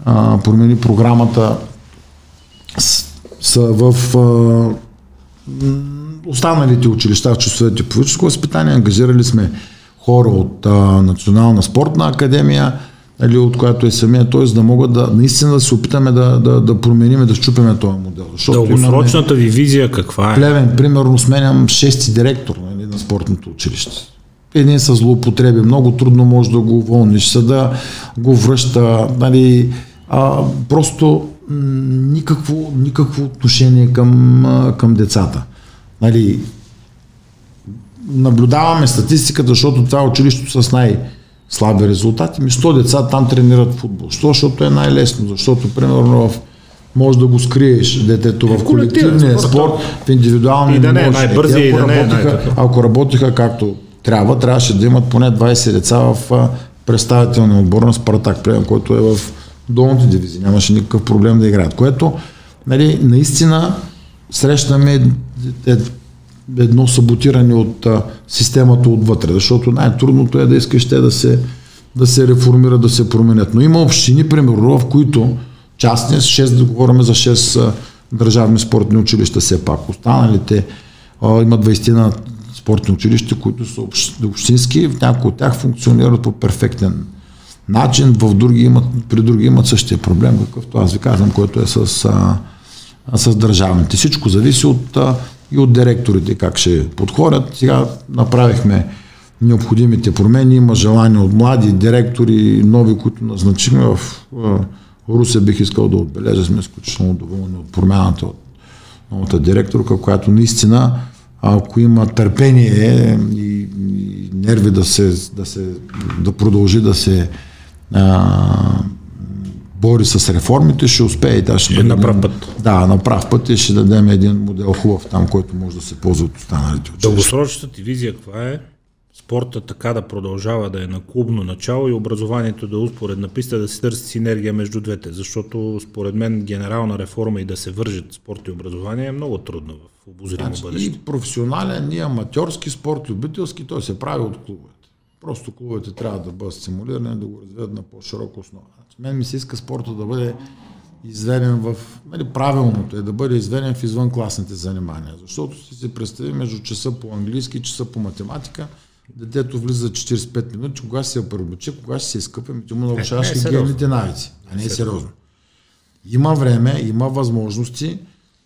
а, промени програмата с, с, в а, останалите училища в часовете по физическо възпитание. Ангажирали сме хора от а, Национална спортна академия, или от която е самия, т.е. да могат да наистина да се опитаме да, да, да променим, да щупиме този модел. Дългосрочната ви визия каква е? Плевен, примерно, сменям шести директор нали, на спортното училище. Един с злоупотреби, много трудно може да го уволниш, съда го връща, нали, а, просто никакво, никакво отношение към, към децата. Нали, наблюдаваме статистиката, защото това е училището с най- слаби резултати. Ми 100 деца там тренират футбол. Що? Защото е най-лесно. Защото, примерно, в може да го скриеш детето в колективния спорт, в индивидуалния и да не е най-бързи и да не е най Ако работиха както трябва, трябваше да имат поне 20 деца в представителния отбор на Спартак, прием, който е в долните дивизии. Нямаше никакъв проблем да играят. Което, нали, наистина срещаме е, едно саботиране от системата отвътре, защото най-трудното е да искаш те да се, да се реформират, да се променят. Но има общини, примерно, в които частни, 6, да говорим за 6 а, държавни спортни училища все пак. Останалите а, има 20 на спортни училища, които са общински, в някои от тях функционират по перфектен начин, в други имат, при други имат същия проблем, какъвто аз ви казвам, който е с, а, с държавните. Всичко зависи от, а, и от директорите как ще подходят. Сега направихме необходимите промени, има желание от млади директори, нови, които назначихме в а, Русе, бих искал да отбележа, сме изключително доволни от промяната от новата директорка, която наистина ако има търпение и, и нерви да, се, да, се, да продължи да се а, бори с реформите, ще успее. Да, ще, ще на прав път. Да, на прав път и ще дадем един модел хубав там, който може да се ползва от останалите училища. Дългосрочната ти визия каква е? Спорта така да продължава да е на клубно начало и образованието да е успоредна писта, да се търси синергия между двете, защото според мен генерална реформа и да се вържат спорт и образование е много трудно в обозримо значи, бъдеще. И професионален, и аматьорски спорт, любителски, той се прави от клубовете. Просто клубовете трябва да бъдат стимулирани, да го развият на по-широка основа. Значи, мен ми се иска спорта да бъде изведен в... Нали, правилното е да бъде изведен в извънкласните занимания. Защото си се представи между часа по английски и часа по математика, детето влиза 45 минути, кога ще се я кога ще се изкъпе, ти му нарушаваш е, хигиените навици. А не е сериозно. Има време, има възможности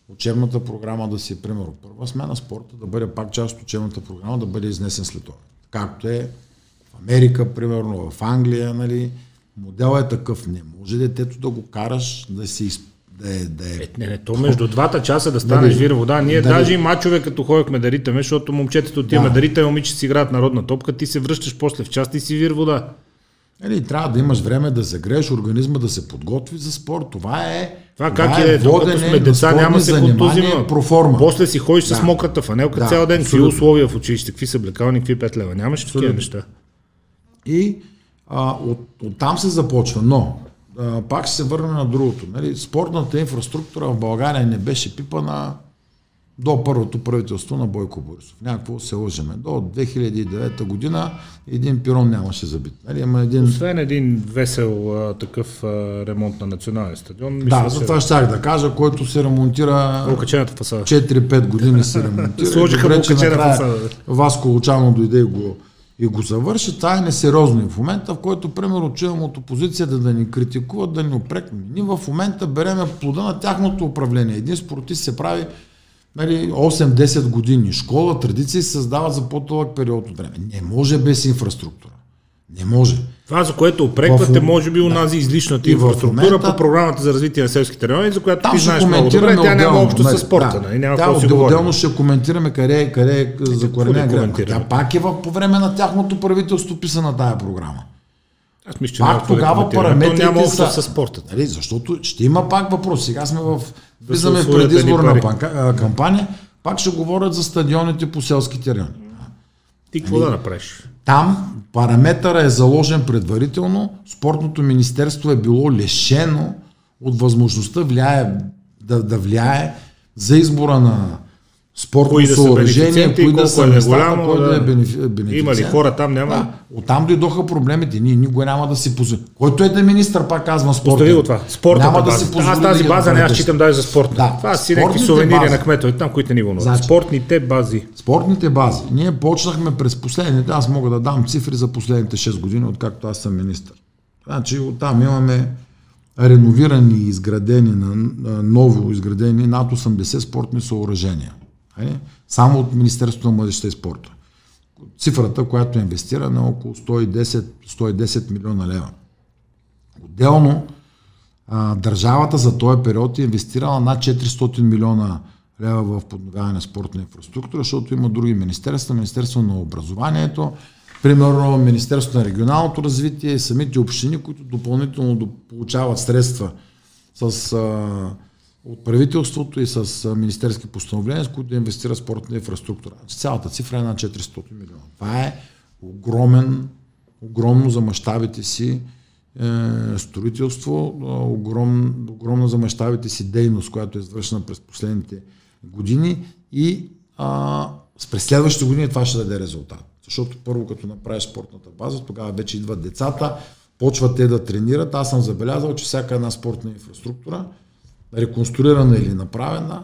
учебната програма да си, примерно, първа смена спорта, да бъде пак част от учебната програма, да бъде изнесен след това. Както е Америка, примерно в Англия, нали, моделът е такъв. Не може детето да го караш да се изп... да е, да е... е не, не, то между двата часа да станеш вира вода. Ние дали... даже и мачове, като ходихме да ритаме, защото момчетата отиваме да. да ритаме, момиче си играят народна топка, ти се връщаш после в част и си вир вода. Ели, трябва да имаш време да загрееш, организма да се подготви за спорт. Това е. Това, това как е, е докато сме деца, няма се контузима. Проформа. После си ходиш да. с мократа фанелка да, цял ден. Какви условия в училище, какви са блекални, какви пет лева. Нямаш такива неща. И а, от, от, там се започва. Но а, пак ще се върнем на другото. Нали? Спортната инфраструктура в България не беше пипана до първото правителство на Бойко Борисов. Някакво се лъжеме. До 2009 година един пирон нямаше забит. Нали, има един... Освен един весел а, такъв а, ремонт на национален стадион. Да, за това щях да кажа, който се ремонтира 4-5 години се ремонтира. *laughs* Сложиха Добре, фасада. Васко Лучано дойде и го и го завърши. Това е несериозно в момента, в който, примерно, чувам от опозицията да ни критикуват, да ни опрекнат. Ние в момента береме плода на тяхното управление. Един спортист се прави нали, 8-10 години. Школа, традиции се създават за по-дълъг период от време. Не може без инфраструктура. Не може. Това, за което опреквате, в... може би унази да. излишната инфраструктура момента... по програмата за развитие на селските райони, за която ти знаеш много добре, тя няма общо с спорта. Да. Нали? Няма тя, отделно, отделно ще коментираме къде е, къде е за коренен Тя пак е в, по време на тяхното правителство писана тая програма. Аз мисля, че пак тогава параметрите няма са... с спорта. Нали, защото ще има пак въпрос. Сега сме в... Влизаме в предизборна кампания. Пак ще говорят за стадионите по селските райони. Ти какво нали, да направиш? Там параметъра е заложен предварително. Спортното министерство е било лишено от възможността влияе, да, да влияе за избора на спортно кои да съоръжение, кои да са е голямо, кой да, е бенефициент. Има ли хора там, няма? Да. Оттам дойдоха проблемите. Ние никога няма да си позволим. Който е да министър, пак казвам, спорта. Остави го това. Спорта няма да си позволи. Аз тази база не аз считам даже за спорта. Да. Това си някакви сувенири на кметове, там, които ни вълнуват. Значи, спортните бази. Спортните бази. Ние почнахме през последните, аз мога да дам цифри за последните 6 години, откакто аз съм министър. Значи оттам имаме реновирани и изградени, на, ново изградени над 80 спортни съоръжения. Е, само от Министерството на младеща и спорта. Цифрата, която е инвестирана е около 110, 110 милиона лева. Отделно, а, държавата за този период е инвестирала над 400 милиона лева в подновяване на спортна инфраструктура, защото има други министерства, Министерство на образованието, примерно Министерство на регионалното развитие и самите общини, които допълнително получават средства с а, от правителството и с министерски постановления, с които да инвестира спортна инфраструктура. Цялата цифра е на 400 милиона. Това е огромен, огромно за мащабите си е, строителство, огром, огромно за мащабите си дейност, която е извършена през последните години и а, през следващите години това ще даде резултат. Защото първо като направиш спортната база, тогава вече идват децата, почват те да тренират. Аз съм забелязал, че всяка една спортна инфраструктура, реконструирана или направена,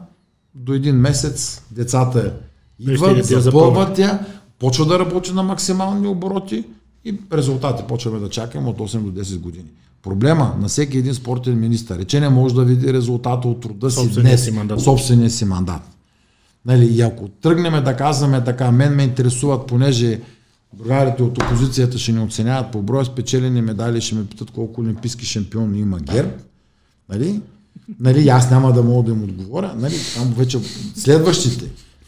до един месец децата идват, запълват я, почва да работи на максимални обороти и резултати почваме да чакаме от 8 до 10 години. Проблема на всеки един спортен министр е, че не може да види резултата от труда си днес, си мандат. собствения си мандат. Нали, и ако тръгнем да казваме така, мен ме интересуват, понеже другарите от опозицията ще ни оценяват по броя спечелени медали, ще ме питат колко олимпийски шампиони има ГЕРБ, нали? Нали, аз няма да мога да им отговоря, нали, там вече следващите,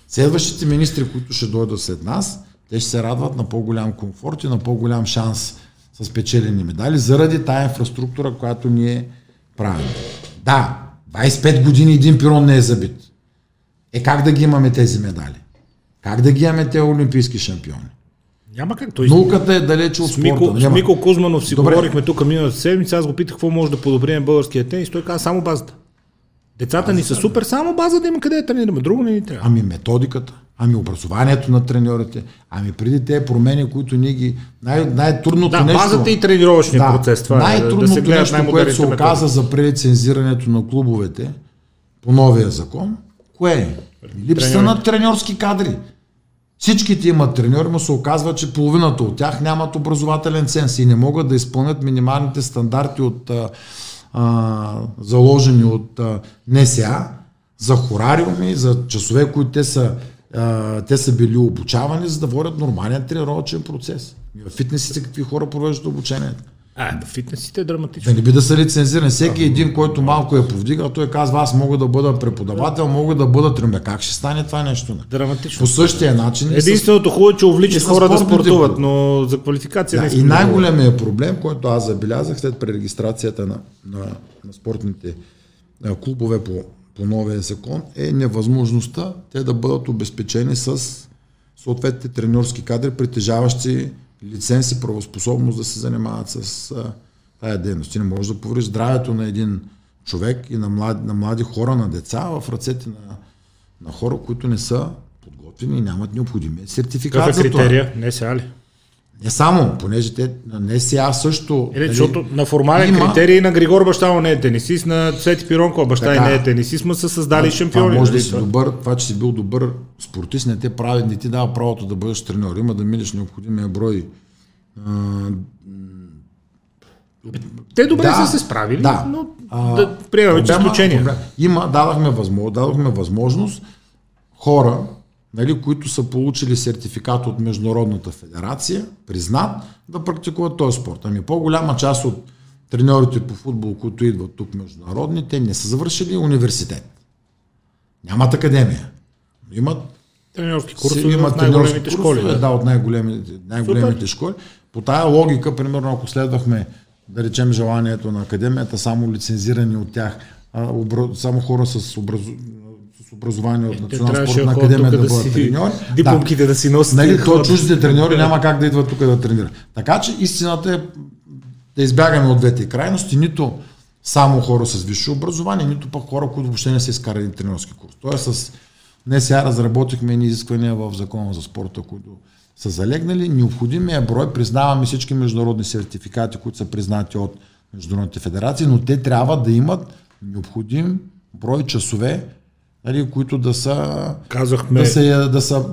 следващите министри, които ще дойдат след нас, те ще се радват на по-голям комфорт и на по-голям шанс с спечелени медали, заради тая инфраструктура, която ние правим. Да, 25 години един пирон не е забит. Е как да ги имаме тези медали? Как да ги имаме тези олимпийски шампиони? Няма как. Той Науката е далече от спорта. Мико, Няма. С Мико Кузманов си Добре. говорихме тук миналата седмица, аз го питах какво може да подобрим българския тенис, той каза само базата. Децата ни са супер, само база да има къде да тренираме, друго не ни трябва. Ами методиката, ами образованието на треньорите, ами преди те промени, които ние ги... Най- най-трудното да, нещо... базата и тренировъчния да, процес. Това най-трудното е, да се нещо, което се оказа за прелицензирането на клубовете по новия закон, кое е? Липса на треньорски кадри. Всичките имат треньори, но се оказва, че половината от тях нямат образователен ценз и не могат да изпълнят минималните стандарти от а, а, заложени от а, НСА за хорариуми, за часове, които те са, а, те са били обучавани, за да водят нормален тренировачен процес. В фитнесите какви хора провеждат обучението? А, фитнесите е драматично. Да не би да са лицензирани. Всеки един, който малко е повдигал, той казва, аз мога да бъда преподавател, мога да бъда тренер. Как ще стане това нещо? Драматично. По същия начин. Единственото хубаво е, че увличат хора да спортуват, но за квалификация да, не И най-големият проблем, който аз забелязах след пререгистрацията на, на, на спортните клубове по, по новия закон, е невъзможността те да бъдат обезпечени с съответните тренерски кадри, притежаващи лиценз и правоспособност да се занимават с а, тая дейност. Ти не можеш да повериш здравето на един човек и на млади, на млади хора, на деца в ръцете на, на хора, които не са подготвени и нямат необходимия сертификат. Какъв е критерия? Не сега ли? Не само, понеже те не сега също. Е, нали, защото на формален има... критерий на Григор баща не е тенисист, на Цвети Пиронко баща така, не е тенисист, ма са създали шампиони. Това може да нали, си добър, това, че си бил добър спортист, не те прави, не ти дава правото да бъдеш треньор. Има да минеш необходимия брой. А... Те добре да, са се справили, да. но да приемаме, че изключение. Има, дадахме възможност, дадохме възможност хора, нали, които са получили сертификат от Международната федерация, признат, да практикуват този спорт. Ами по-голяма част от треньорите по футбол, които идват тук международни, те не са завършили университет. Нямат академия. Имат треньорски курсове имат в най-големите школи. Да, да от най-големите, най-големите школи. По тая логика, примерно, ако следвахме, да речем, желанието на академията, само лицензирани от тях, само хора с образование с образование от Национална спортна академия да, да бъдат треньори. Дипломките да, да си носят. Нали, то чуждите треньори няма как да идват тук да тренират. Така че истината е да избягаме от двете крайности, нито само хора с висше образование, нито пък хора, които въобще не са изкарали тренерски курс. Тоест с днес сега разработихме едни изисквания в закона за спорта, които са залегнали. Необходимия брой, признаваме всички международни сертификати, които са признати от международните федерации, но те трябва да имат необходим брой часове нали, които да са, Казахме, да са, да са,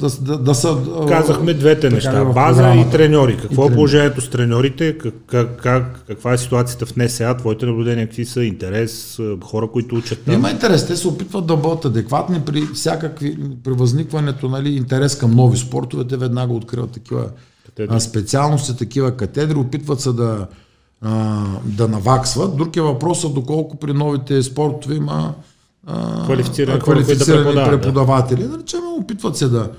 да, да, да са Казахме двете неща. База и треньори. Какво и е положението с треньорите? Как, как, как, каква е ситуацията в НСА? Твоите наблюдения какви са? Интерес? Хора, които учат там? Има интерес. Те се опитват да бъдат адекватни при всякакви, при възникването нали, интерес към нови спортове. Те веднага откриват такива катедри. специалности, такива катедри. Опитват се да, да наваксват. Друг е въпросът доколко при новите спортове има квалифицирани, квалифицирани да преподаватели. Да речем, опитват се да,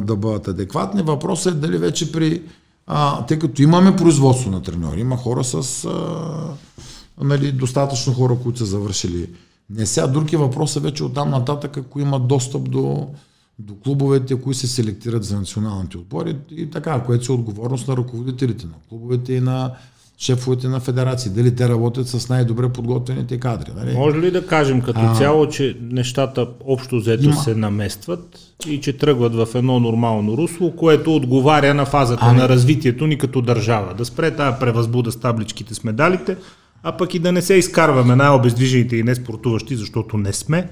да бъдат адекватни. Въпросът е дали вече при... А, тъй като имаме производство на треньори, има хора с а, нали, достатъчно хора, които са завършили. Не сега други въпроса вече оттам нататък, ако имат достъп до, до клубовете, които се селектират за националните отбори и така, което е отговорност на ръководителите на клубовете и на шефовете на федерации, дали те работят с най-добре подготвените кадри. Нали? Може ли да кажем като а, цяло, че нещата общо взето има. се наместват и че тръгват в едно нормално русло, което отговаря на фазата а, на развитието ни като държава. Да спре тази превъзбуда с табличките с медалите, а пък и да не се изкарваме най-обездвижените и не спортуващи, защото не сме,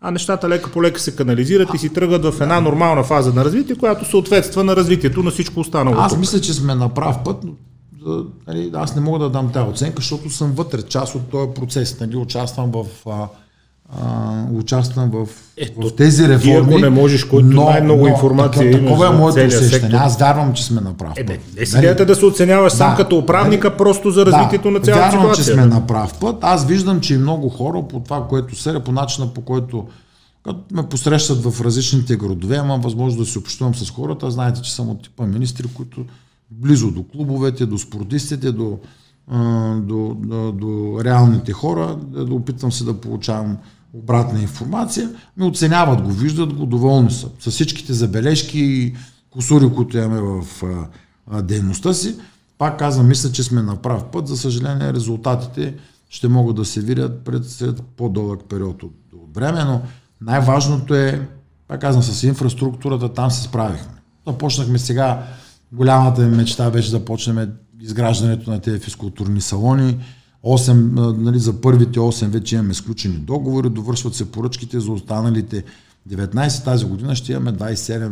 а нещата лека по лека се канализират и си тръгват в една нормална фаза на развитие, която съответства на развитието на всичко останало. Аз мисля, че сме на прав път, но нали, аз не мога да дам тази оценка, защото съм вътре, част от този процес. Нали, участвам в а, а, участвам в, Ето, в тези реформи. Ти, ако не можеш, който но, най-много но, информация така, Такова е моето усещане. Аз вярвам, че сме на прав път. Е, не, си идеята да се оценяваш да, сам като управника, да, просто за развитието да, на цялата вярвам, ситуация. че сме на прав път. Аз виждам, че и много хора по това, което се по начина по който като ме посрещат в различните градове, имам възможност да се общувам с хората. Знаете, че съм от типа министри, които близо до клубовете, до спортистите, до, до, до, до реалните хора, да, да опитвам се да получавам обратна информация, ми оценяват го, виждат го, доволни са. С всичките забележки и косури, които имаме в а, дейността си. Пак казвам, мисля, че сме на прав път. За съжаление, резултатите ще могат да се видят пред след по-дълъг период от, от време, но най-важното е, пак казвам, с инфраструктурата там се справихме. Започнахме сега, голямата ми мечта беше да почнем изграждането на тези физкултурни салони. 8, нали, за първите 8 вече имаме сключени договори, довършват се поръчките за останалите 19 тази година ще имаме 27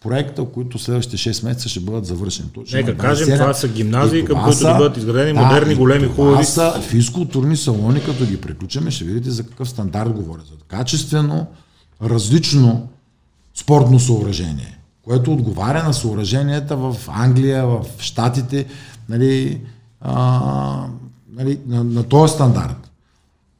проекта, които следващите 6 месеца ще бъдат завършени. Точно Нека кажем, това са гимназии, към които да бъдат изградени да, модерни, големи, хубави. Това са физкултурни салони, като ги приключиме, ще видите за какъв стандарт говоря. За качествено, различно спортно съоръжение, което отговаря на съоръженията в Англия, в Штатите, нали, а, нали, на, на този стандарт.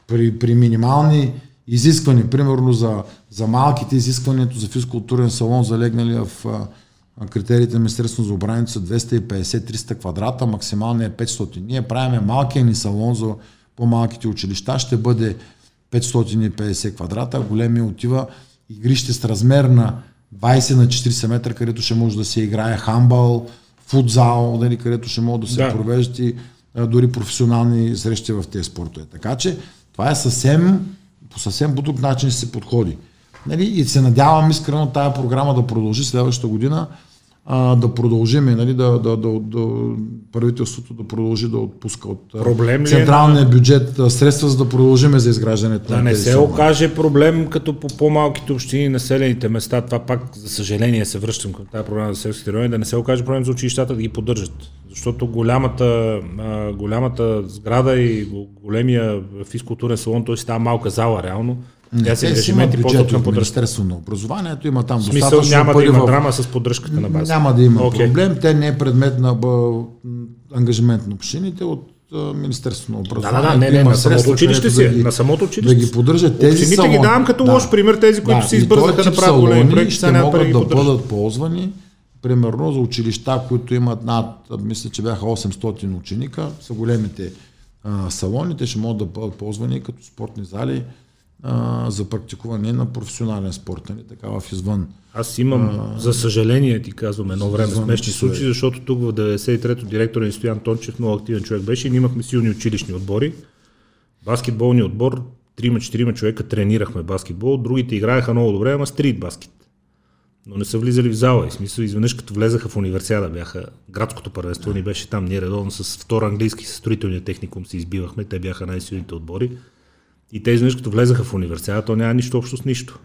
При, при минимални изисквания, примерно за, за малките изискването за физкултурен салон, залегнали в а, критериите на Министерство за обраните са 250-300 квадрата, максималният е 500. Ние правиме малкия ни салон за по-малките училища, ще бъде 550 квадрата, големия отива игрище с размер на 20 на 40 метра, където ще може да се играе хамбал, футзал, дали, където ще могат да се да. провеждат и а, дори професионални срещи в тези спортове. Така че това е съвсем, по съвсем друг начин се подходи. Нали? И се надявам искрено тази програма да продължи следващата година а, да продължим, нали, да, да, да, да, правителството да продължи да отпуска от проблем е централния на... бюджет средства, за да продължим за изграждането да на не се сумма. окаже проблем като по по-малките общини населените места, това пак за съжаление се връщам към тази програма за селските райони, да не се окаже проблем за училищата да ги поддържат. Защото голямата, голямата сграда и големия физкултурен салон, той става малка зала реално, те си имат бюджет от Министерство на образованието, има там Смисъл, достатъчно няма пари да има в... драма с поддръжката на база. Няма да има okay. проблем, те не е предмет на бъ... ангажимент на общините от Министерство на образованието. Да, да, да, не, не, на самото училище си, да ги, на самото училище. Да ги поддържат тези Общините салони. ги давам като да. лош пример, тези, които да, си избързаха да правят големи проекти, ще могат да бъдат ползвани примерно за училища, които имат над, мисля, че бяха 800 ученика, са големите а, салони, те ще могат да бъдат ползвани като спортни зали, а, за практикуване на професионален спорт, нали, така в извън. Аз имам, а, за съжаление ти казвам, едно време смешни случаи, защото тук в 93-то директор на Стоян Тончев, много активен човек беше и ние имахме силни училищни отбори. Баскетболния отбор, 3-4 човека тренирахме баскетбол, другите играеха много добре, ама стрит баскет. Но не са влизали в зала. И смисъл, изведнъж като влезаха в универсиада, бяха градското първенство ни беше там. Ние редовно с втора английски с строителния техникум се избивахме. Те бяха най-силните отбори. И те изведнъж като влезаха в университета, то няма нищо общо с нищо.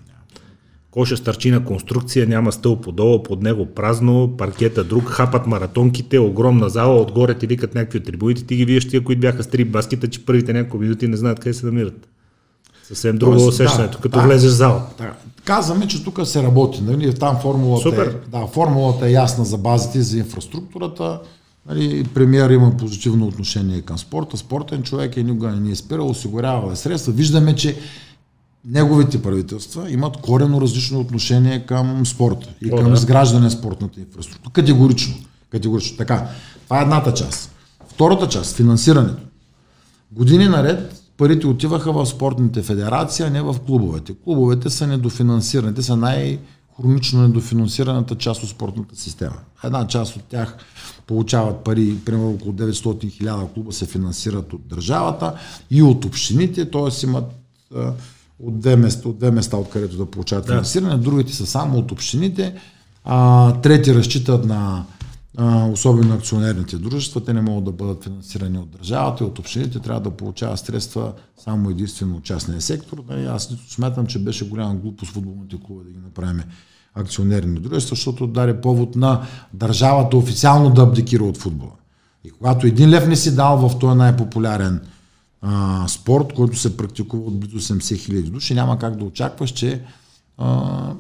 Коша стърчина конструкция, няма стълб подолу, под него празно, паркета друг, хапат маратонките, огромна зала, отгоре ти викат някакви атрибути, ти ги виеш тия, които бяха стрип баскета, че първите няколко минути не знаят къде се намират. Съвсем друго Тоест, усещането, да, като да, влезеш в зала. Да. Казваме, че тук се работи. Нали? Там формулата, Супер. Е, да, формулата е ясна за базите, за инфраструктурата. Нали, премиер има позитивно отношение към спорта. Спортен човек е никога не ни е спирал, осигурява средства. Виждаме, че неговите правителства имат корено различно отношение към спорта и О, към да. изграждане на спортната инфраструктура. Категорично. Категорично. Така. Това е едната част. Втората част, финансирането. Години наред парите отиваха в спортните федерации, а не в клубовете. Клубовете са недофинансирани. Те са най- хронично недофинансираната част от спортната система. Една част от тях получават пари, примерно около 900 хиляда клуба се финансират от държавата и от общините, т.е. имат от две места, от две места откъдето да получават да. финансиране, другите са само от общините, а, трети разчитат на особено акционерните дружества, те не могат да бъдат финансирани от държавата и от общините, трябва да получават средства само единствено от частния сектор. Да, аз смятам, че беше голяма глупост футболните клубове да ги направим акционерни дружества, защото даде повод на държавата официално да абдикира от футбола. И когато един лев не си дал в този най-популярен а, спорт, който се практикува от близо 80 хиляди души, няма как да очакваш, че а,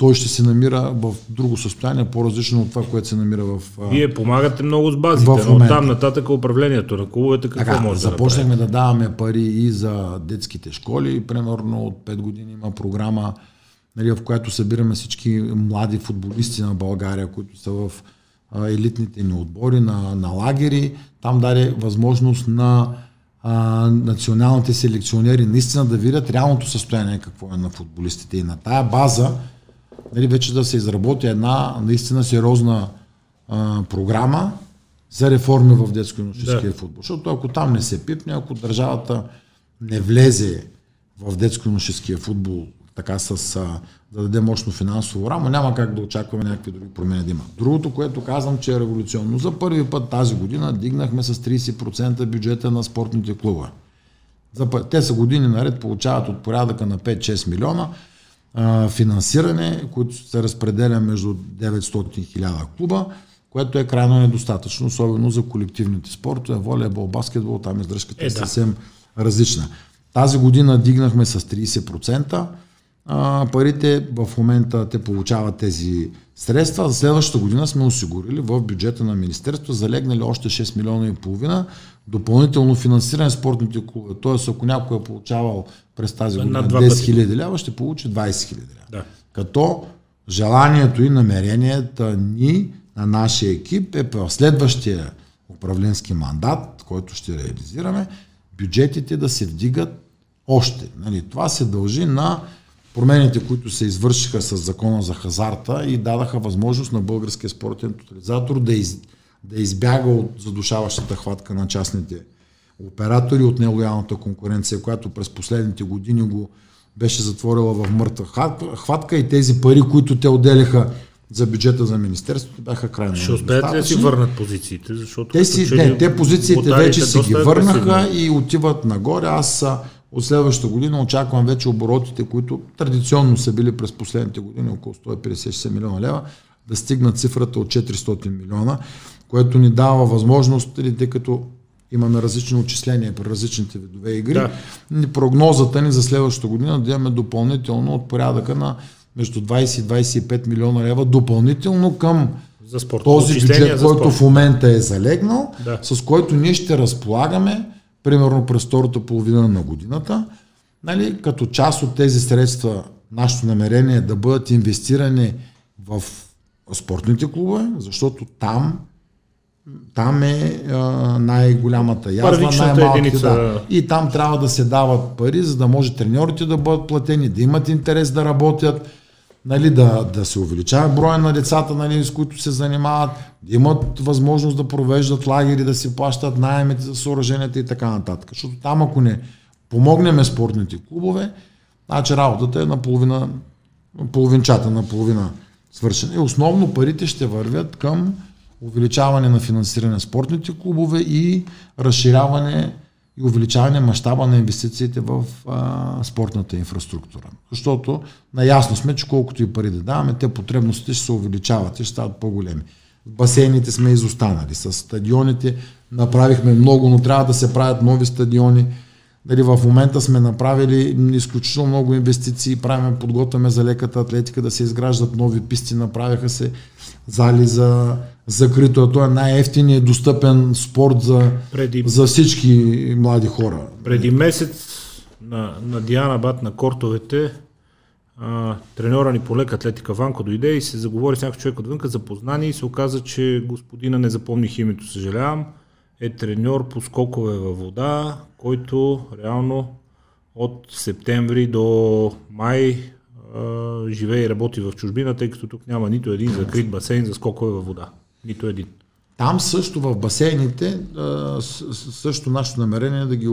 той ще се намира в друго състояние, по-различно от това, което се намира в. Вие помагате много с базите, но там нататък управлението на клубовете какво така, може да Започнахме да, да даваме пари и за детските школи. Примерно от 5 години има програма, нали, в която събираме всички млади футболисти на България, които са в елитните ни отбори, на, на лагери. Там даде възможност на а, националните селекционери наистина да видят реалното състояние какво е на футболистите. И на тая база нали, вече да се изработи една наистина сериозна а, програма за реформи в детско-юношеския да. футбол. Защото ако там не се пипне, ако държавата не влезе в детско-юношеския футбол така с а, да даде мощно финансово рамо, няма как да очакваме някакви други промени да има. Другото, което казвам, че е революционно, за първи път тази година дигнахме с 30% бюджета на спортните клуба. Те са години наред получават от порядъка на 5-6 милиона а, финансиране, които се разпределя между 900 и 1000 клуба, което е крайно недостатъчно, особено за колективните спортове, волейбол, баскетбол, там издръжката е, е съвсем различна. Тази година дигнахме с 30%. А, парите в момента те получават тези средства. За следващата година сме осигурили в бюджета на Министерството, залегнали още 6 милиона и половина допълнително финансиране спортните клубове. Тоест, ако някой е получавал през тази година 10 хиляди лева, ще получи 20 хиляди лева. Да. Като желанието и намеренията ни на нашия екип е в следващия управленски мандат, който ще реализираме, бюджетите да се вдигат още. Нали, това се дължи на промените, които се извършиха с закона за хазарта и дадаха възможност на българския спортен тотализатор да, из, да избяга от задушаващата хватка на частните оператори, от нелоялната конкуренция, която през последните години го беше затворила в мъртва хватка и тези пари, които те отделяха за бюджета за Министерството бяха крайно Ще успеят ли да си върнат позициите? Защото те, си, не, те позициите вече си ги върнаха и отиват нагоре. Аз от следващата година очаквам вече оборотите, които традиционно са били през последните години около 150 милиона лева, да стигнат цифрата от 400 милиона, което ни дава възможност, тъй като имаме различни отчисления при различните видове игри, да. прогнозата ни за следващата година да имаме допълнително от порядъка на между 20 и 25 милиона лева допълнително към за спорт. този бюджет, за който в момента е залегнал, да. с който ние ще разполагаме примерно през втората половина на годината, нали, като част от тези средства, нашето намерение е да бъдат инвестирани в спортните клубове, защото там там е а, най-голямата язва, най-малките. Да. И там трябва да се дават пари, за да може треньорите да бъдат платени, да имат интерес да работят, нали, да, да се увеличава броя на децата, нали, с които се занимават, да имат възможност да провеждат лагери, да си плащат найемите за съоръженията и така нататък. Защото там, ако не помогнем спортните клубове, значи работата е на половина, половинчата, на половина свършена. И основно парите ще вървят към увеличаване на финансиране на спортните клубове и разширяване и увеличаване мащаба на инвестициите в а, спортната инфраструктура. Защото наясно сме, че колкото и пари да даваме, те потребностите ще се увеличават и ще стават по-големи. Басейните сме изостанали. С стадионите направихме много, но трябва да се правят нови стадиони. Дали в момента сме направили изключително много инвестиции, правим, подготвяме за леката атлетика да се изграждат нови писти, направяха се зали за закрито. Това е най-ефтиният достъпен спорт за, преди, за всички млади хора. Преди месец на, на Диана Бат на кортовете а, треньора ни по лека атлетика Ванко дойде и се заговори с някакъв човек отвънка за познание и се оказа, че господина не запомних името, съжалявам, е треньор по скокове във вода, който реално от септември до май а, живее и работи в чужбина, тъй като тук няма нито един закрит басейн за скокове във вода. Нито един. Там също в басейните, също нашето намерение е да ги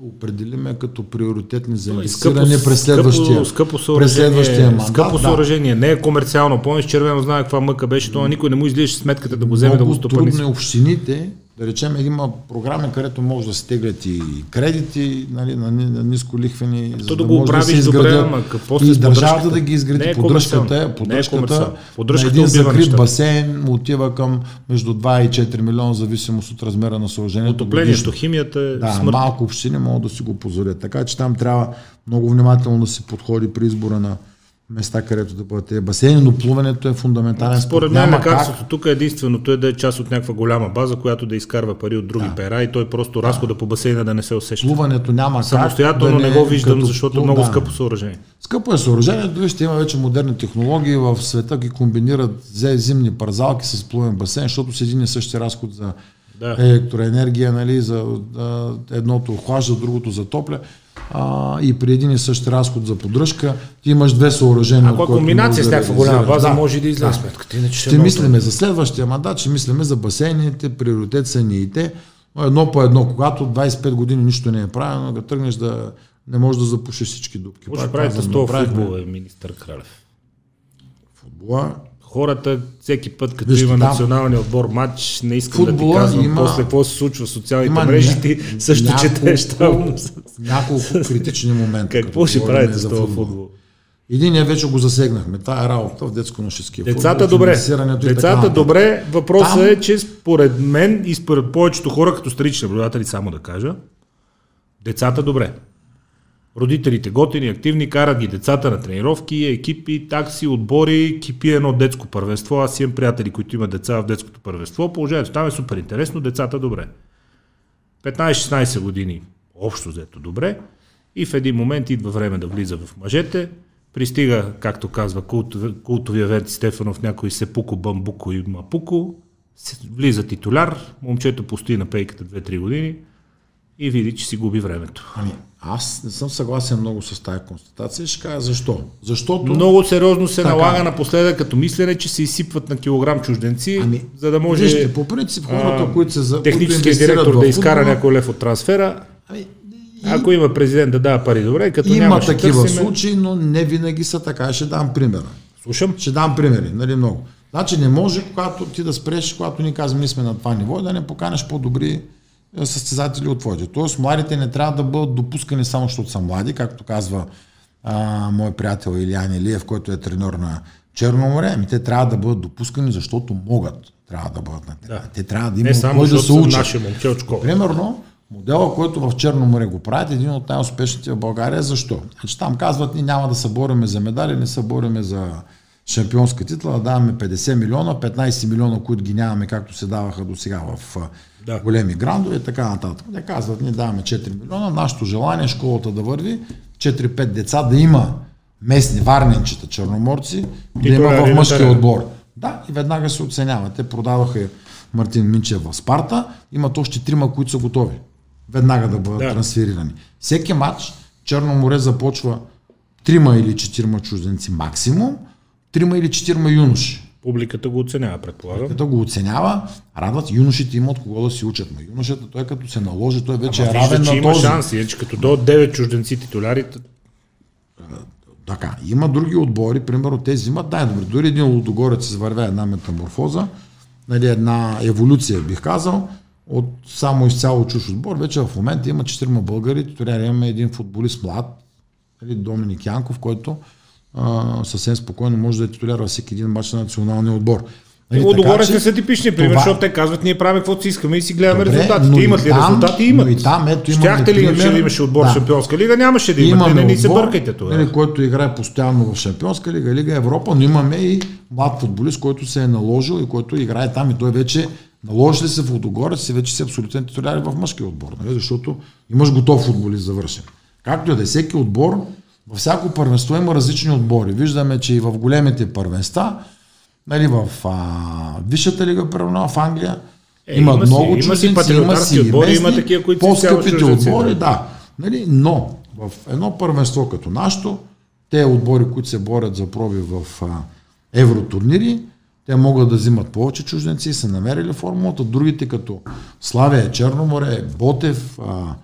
определиме като приоритетни за инвестиране през следващия, скъпо, скъпо през следващия мандат. Скъпо съоръжение, да. не е комерциално. Помниш, червено знае каква мъка беше, това никой не му излизаше сметката да го вземе Много да го стопани. трудно е общините да речем, има програми, където може да се теглят и кредити нали, на, на ниско лихвени, за да, да го правиш да добре, ама какво и държавата да ги изгради. Не е подръжката, подръжката, подръжката на един закрит басейн му отива към между 2 и 4 милиона, зависимост от размера на съоръжението. Отоплението, химията е да, смърт. малко общини могат да си го позволят. Така че там трябва много внимателно да се подходи при избора на места, където да бъдат тези басейни, но плуването е фундаментален според мен лекарството тук е единственото е да е част от някаква голяма база, която да изкарва пари от други да. пера и той просто да. разхода по басейна да не се усеща. Плуването няма Самостоятелно как да не, не го виждам, защото е много да. скъпо съоръжение. Скъпо е съоръжението, вижте, има вече модерни технологии, в света ги комбинират зимни парзалки с плувен басейн, защото с един и същи разход за да. електроенергия, нали, за да, едното охлажда, другото затопля а, и при един и същ разход за поддръжка, ти имаш две съоръжения. Ако е комбинация с някаква голяма база, да, може да излезе да. сметката. Иначе ще мислиме за следващия мандат, ще мислиме за басейните, приоритет са ни и те, едно по едно, когато 25 години нищо не е правено, да тръгнеш да не можеш да запушиш всички дупки. Може да правите с това футбол, е министър Кралев. Футбола хората всеки път, като Вижте, има там, националния отбор матч, не искам да ти казвам има, после какво се случва в социалните има, мрежи, ти също няколко, четеш там. Няколко критични момента. Какво ще правите с това футбол? Единия вече го засегнахме. Тая е работа в детско-нощеския Децата добре. Децата добре. Въпросът Там... е, че според мен и според повечето хора, като странични наблюдатели, само да кажа, децата добре. Родителите готини, активни, карат ги децата на тренировки, екипи, такси, отбори, кипи едно детско първенство. Аз имам приятели, които имат деца в детското първенство. Положението там е супер интересно, децата добре. 15-16 години общо взето добре и в един момент идва време да влиза в мъжете, пристига, както казва култовия Верти Стефанов, някой се пуко, бамбуко и мапуко, влиза титуляр, момчето постои на пейката 2-3 години и види, че си губи времето. Ами, аз не съм съгласен много с тази констатация. Ще кажа защо. Защото... Много сериозно се така, налага напоследък като мислене, че се изсипват на килограм чужденци, ами, за да може... Вижте, по принцип хората, а, които се за... Техническият директор да изкара някой лев от трансфера, ами, и... Ако има президент да дава пари, добре, като има няма, такива търсиме... случаи, но не винаги са така. Ще дам примера. Слушам. Ще дам примери, нали много. Значи не може, когато ти да спреш, когато ни казваме, ние сме на това ниво, да не поканеш по-добри състезатели от твоите. Тоест, младите не трябва да бъдат допускани само защото са млади, както казва а, мой приятел Илиян Илиев, който е тренер на Черно море. Ами те трябва да бъдат допускани, защото могат. Трябва да бъдат на Да. Те трябва да имат кой да се учат. Момче Примерно, модела, който в Черно море го правят, един от най-успешните в България. Защо? Значи там казват, ние няма да се бориме за медали, не се бориме за шампионска титла, даваме 50 милиона, 15 милиона, които ги нямаме, както се даваха до сега в да. големи грандове и така нататък. Те казват, ние даваме 4 милиона, нашето желание е школата да върви, 4-5 деца да има местни варненчета черноморци, да има в мъжкия отбор. Да, и веднага се оценяват. Те продаваха Мартин Минчев в Спарта, имат още трима, които са готови веднага да бъдат да. трансферирани. Всеки матч Черно море започва трима или четирима чужденци максимум, трима или четирима юноши. Публиката го оценява, предполагам. Публиката го оценява, радват, юношите имат кого да си учат. Но юношата, той като се наложи, той вече Ама е равен вижда, на този. има шанси, че като до 9 чужденци титулярите. Така, има други отбори, примерно те взимат най-добре. Дори един лудогорец извървя една метаморфоза, нали, една еволюция, бих казал, от само изцяло чуш отбор. Вече в момента има четирима българи, титуляри имаме един футболист млад, нали, Доминик Янков, който а, съвсем спокойно може да е титуляр във всеки един матч на националния отбор. Нали, Отговорите са типични пример, това... защото те казват, ние правим каквото си искаме и си гледаме Добре, резултатите. Имат ли там, резултати? Имат. И там, ето, Щяхте ли, пример... да имаше отбор да. в Шампионска лига? Нямаше да имате, не, не се бъркайте това. Нали, който играе постоянно в Шампионска лига, Лига Европа, но имаме и млад футболист, който се е наложил и който играе там и той вече наложи ли се в Лудогорец си вече си абсолютен титуляр в мъжкия отбор, нали? защото имаш готов футболист за вършен. Както и да е, всеки отбор, във всяко първенство има различни отбори. Виждаме, че и в големите първенства, нали, в а, Висшата лига, примерно в Англия, е, има, има много си, чужденци, има си, отбори, има такива, които по-скъпите отбори, да. Нали, но в едно първенство като нашото, те отбори, които се борят за проби в а, евротурнири, те могат да взимат повече чужденци, са намерили формулата. Другите като Славия, Черноморе, Ботев, а,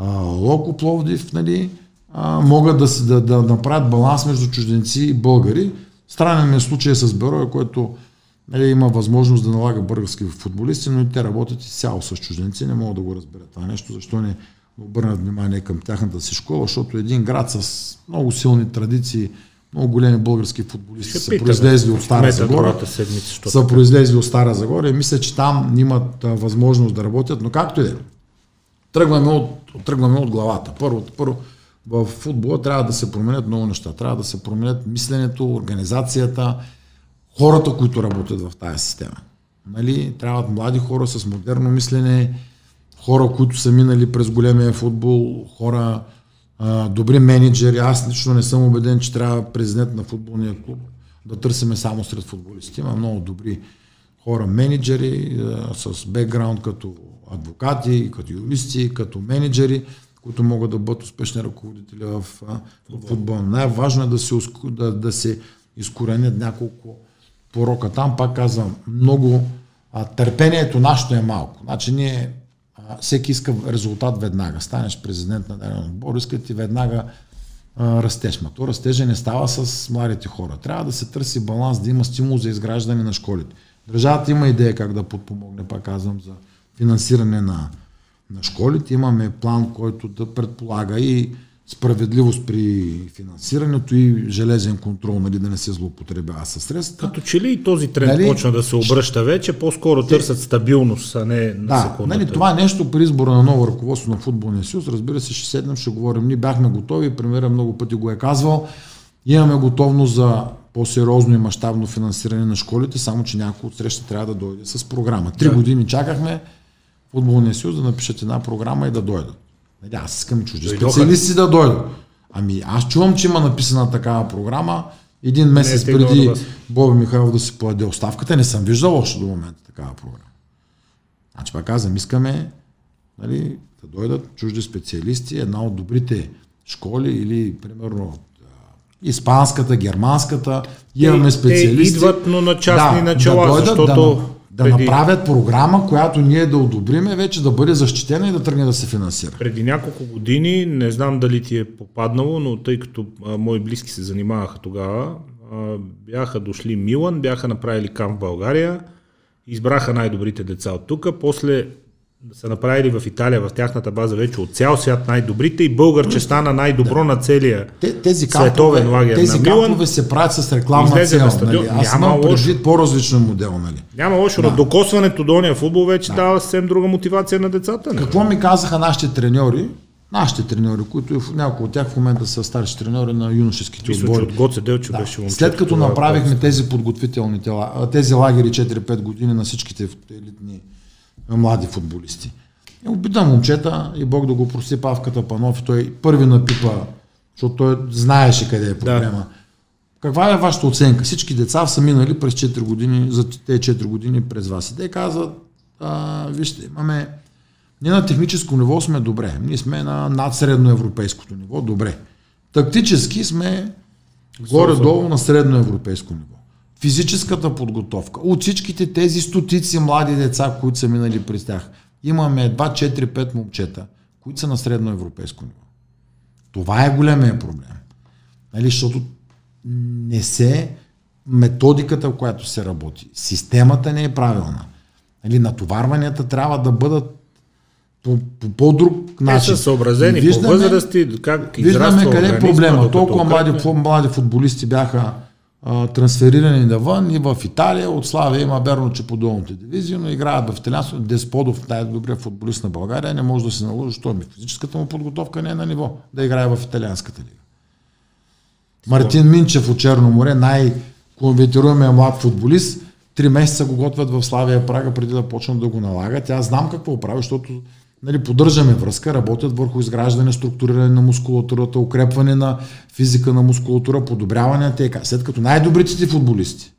а, Локо Пловдив, нали, а, могат да, да, да направят баланс между чужденци и българи. Странен е случай с Бероя, който нали, има възможност да налага български футболисти, но и те работят цяло с чужденци. Не могат да го разберат това нещо. Защо не обърнат внимание към тяхната си школа, защото един град с много силни традиции, много големи български футболисти са произлезли от Стара Загора. Седмица, са произлезли от Стара Загора и мисля, че там имат а, възможност да работят, но както и да е. Тръгваме от, тръгваме от главата. Първо, първо, в футбола трябва да се променят много неща. Трябва да се променят мисленето, организацията, хората, които работят в тази система. Нали? Трябват млади хора с модерно мислене, хора, които са минали през големия футбол, хора, добри менеджери. Аз лично не съм убеден, че трябва президент на футболния клуб да търсиме само сред футболисти. Има много добри хора, менеджери с бекграунд като адвокати, като юристи, като менеджери, които могат да бъдат успешни ръководители в, в футбол. Най-важно е да се, да, да се изкоренят няколко порока. Там пак казвам, много а, търпението нашето е малко. Значи ние а, всеки иска резултат веднага. Станеш президент на даден отбор, иска ти веднага а, растеж. Ма то растежа не става с младите хора. Трябва да се търси баланс, да има стимул за изграждане на школите. Държавата има идея как да подпомогне, пак казвам, за финансиране на, на школите. Имаме план, който да предполага и справедливост при финансирането и железен контрол, нали, да не се злоупотребява със средства. Като че ли и този тренд нали, почна да се обръща вече, по-скоро те, търсят стабилност, а не на да, секундата. Нали, това е нещо при избора на ново ръководство на футболния съюз. Разбира се, ще седнем, ще говорим. Ние бяхме готови, премиера много пъти го е казвал. Имаме готовност за по-сериозно и мащабно финансиране на школите, само че някой от среща трябва да дойде с програма. Три да. години чакахме футболния съюз да напишат една програма и да дойдат. Нали, аз искам чужди специалисти да дойдат. Ами аз чувам, че има написана такава програма. Един месец не, преди Боби Михайлов да си поеде оставката, не съм виждал още до момента такава програма. Значи пак казвам, искаме нали, да дойдат чужди специалисти, една от добрите школи или примерно испанската, германската, имаме специалисти. Те идват, но на частни да, начала, да дойдат, защото... Да, да преди... направят програма, която ние да одобриме, вече да бъде защитена и да тръгне да се финансира. Преди няколко години, не знам дали ти е попаднало, но тъй като а, мои близки се занимаваха тогава, а, бяха дошли Милан, бяха направили кам в България, избраха най-добрите деца от тук, после са направили в Италия, в тяхната база вече от цял свят най-добрите и българче стана най-добро да. на целия тези световен лагер тези на Милан. Се правят с рекламна цел. Нали? Аз Няма лошо. по-различен модел. Нали? Няма лошо. Да. Докосването до ния футбол вече да. дава съвсем друга мотивация на децата. Нали? Какво ми казаха нашите треньори? Нашите треньори, които някои от тях в момента са старши треньори на юношеските Мисля, отбори. От Гоце Делчо да. беше След като направихме тези подготвителни тела, тези лагери 4-5 години на всичките елитни млади футболисти. И обидам момчета и Бог да го прости Павката Панов и той първи напипа, защото той знаеше къде е проблема. Да. Каква е вашата оценка? Всички деца са минали през 4 години, за тези 4 години през вас. И те казват, а, вижте, имаме ние на техническо ниво сме добре. Ние сме на над средно европейското ниво, добре. Тактически сме горе-долу на средно европейско ниво физическата подготовка, от всичките тези стотици млади деца, които са минали през тях, имаме едва 4-5 момчета, които са на средно европейско ниво. Това е големия проблем. Нали, защото не се методиката, в която се работи. Системата не е правилна. Нали, натоварванията трябва да бъдат по, по по-друг начин. Те са съобразени виждаме, по възрасти, как Виждаме къде е проблема. Толкова млади, млади футболисти бяха трансферирани навън и в Италия. От Славия има верно, че по долните дивизии, но играят в италианство. Десподов, най-добрият футболист на България, не може да се наложи, защото физическата му подготовка не е на ниво да играе в италианската лига. Мартин Минчев от Черно море, най-конвертируемия млад футболист, три месеца го готвят в Славия Прага преди да почнат да го налагат. Аз знам какво прави, защото нали, поддържаме връзка, работят върху изграждане, структуриране на мускулатурата, укрепване на физика на мускулатура, подобряване на ТК. След като най-добрите ти футболисти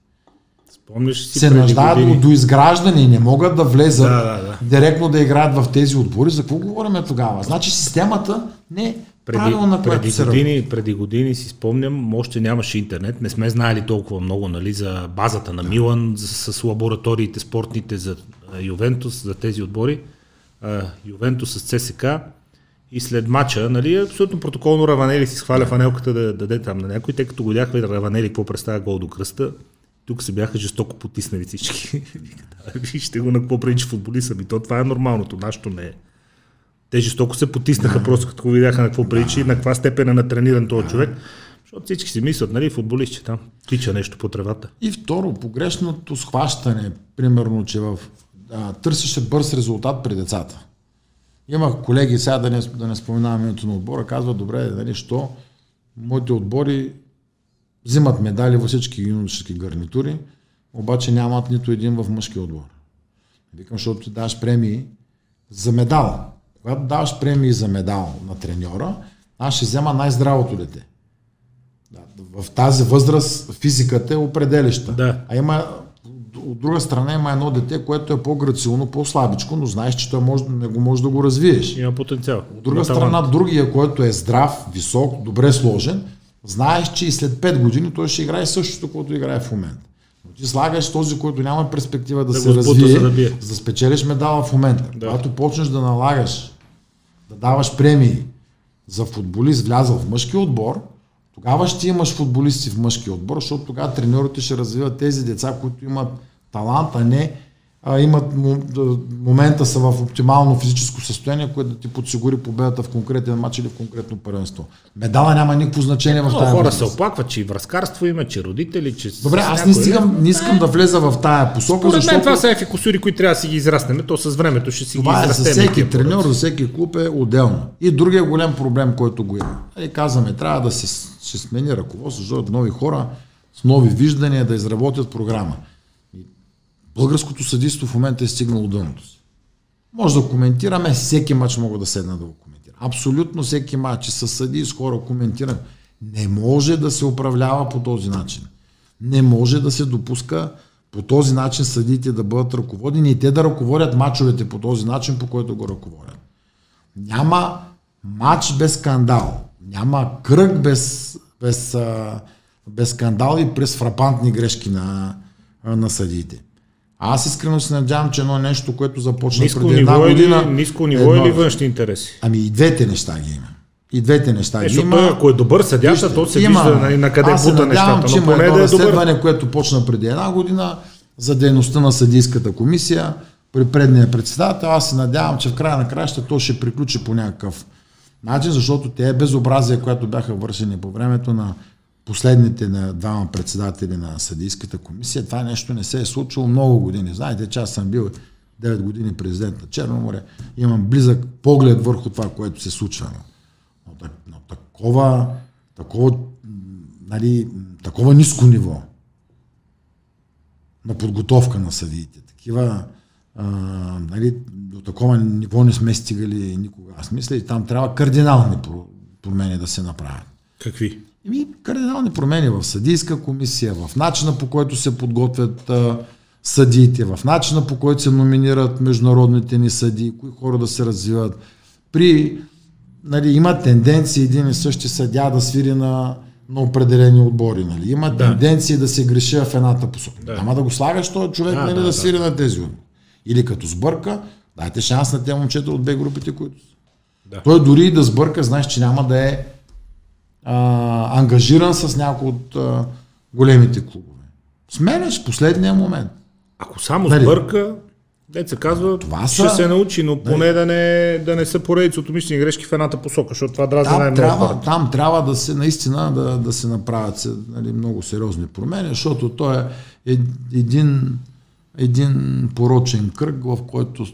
Спомниш си се нуждаят до изграждане и не могат да влезат да, да, да. директно да играят в тези отбори, за какво говорим тогава? Значи системата не преди, преди, години, преди години си спомням, още нямаше интернет, не сме знаели толкова много нали, за базата на Милан, за, с лабораториите спортните за Ювентус, за тези отбори. Ювентус с ЦСК и след мача, нали, абсолютно протоколно Раванели си схваля фанелката да, да даде там на някой, тъй като го видяхме Раванели какво представя гол до кръста. Тук се бяха жестоко потиснали всички. *laughs* Вижте го на какво прилича футболист. Ами то това е нормалното, нашето не е. Те жестоко се потиснаха просто като видяха на какво прилича и на каква степен е натрениран този човек. Защото всички си мислят, нали, футболист, че там тича нещо по тревата. И второ, погрешното схващане, примерно, че в а, търсеше бърз резултат при децата. Имах колеги, сега да не, да не споменавам името на отбора, казват, добре, нали, що моите отбори взимат медали във всички юношески гарнитури, обаче нямат нито един в мъжки отбор. Викам, защото ти даваш премии за медал. Когато даваш премии за медал на треньора, аз ще взема най-здравото дете. В тази възраст физиката е определяща. Да. А има от друга страна има едно дете, което е по-грациозно, по-слабичко, но знаеш, че той може, не го може да го развиеш. Има потенциал. От друга страна, другия, който е здрав, висок, добре сложен, знаеш, че и след 5 години той ще играе същото, което играе в момента. Но ти слагаш този, който няма перспектива да, да се развие, за да, бие. за да спечелиш медала в момента. Да. Когато почнеш да налагаш, да даваш премии за футболист влязъл в мъжки отбор, тогава ще имаш футболисти в мъжки отбор, защото тогава треньорите ще развиват тези деца, които имат талант, а не а, имат момента са в оптимално физическо състояние, което да ти подсигури победата в конкретен матч или в конкретно първенство. Медала няма никакво значение в тази Хора се оплакват, че и връзкарство има, че родители, че... Добре, аз не, стигам, не искам да влеза в тая посока, Според защото... мен това са ефи косури, които трябва да си ги израснем. То с времето ще си това ги израстем. Това е за всеки треньор, за всеки клуб е отделно. И другия голям проблем, който го има. И нали, казваме, трябва да се, се смени ръководство, защото нови хора с нови виждания да изработят програма. Българското съдийство в момента е стигнало дъното си. Може да коментираме, всеки матч мога да седна да го коментирам. Абсолютно всеки матч с съди с хора коментирам. Не може да се управлява по този начин. Не може да се допуска по този начин съдите да бъдат ръководени и те да ръководят мачовете по този начин, по който го ръководят. Няма матч без скандал. Няма кръг без, без, без скандал и през фрапантни грешки на, на съдиите. Аз искрено се надявам, че едно нещо, което започна ниско преди една ниво година... Или, ниско ниво едно, или външни интереси? Ами и двете неща ги има. И двете неща е, ги има. ако е добър съдята, то се има, вижда на, на къде аз бута нещата. Че но поне да е разследване, което почна преди една година за дейността на съдийската комисия при предния председател. Аз се надявам, че в края на краща то ще приключи по някакъв начин, защото те е безобразия, които бяха вършени по времето на последните на двама председатели на съдийската комисия, това нещо не се е случило много години. Знаете, че аз съм бил 9 години президент на Черноморе, имам близък поглед върху това, което се случва. Но, но такова, такова, нали, такова ниско ниво на подготовка на съдиите, такива а, нали, до такова ниво не сме стигали никога. Аз мисля, и там трябва кардинални промени да се направят. Какви? Ими, кардинални промени в съдийска комисия, в начина по който се подготвят а, съдиите, в начина по който се номинират международните ни съди, кои хора да се развиват. При, нали, има тенденции един и същи съдя да свири на, на определени отбори. Нали. Има да. тенденции да се греши в едната посока. Да. Ама да го слагаш този човек да, нали, да, да, да свири на тези отбори. Или като сбърка, дайте шанс на тези момчета от две групите, които са. Да. Той дори и да сбърка, знаеш, че няма да е а, ангажиран с някои от а, големите клубове. Сменяш последния момент. Ако само Дали? сбърка, Деца казва, това ще са... се научи, но поне да не, да не са поредици от умишлени грешки в едната посока, защото това дразни най трябва, Там трябва да се наистина да, да се направят нали, много сериозни промени, защото той е един един порочен кръг, в който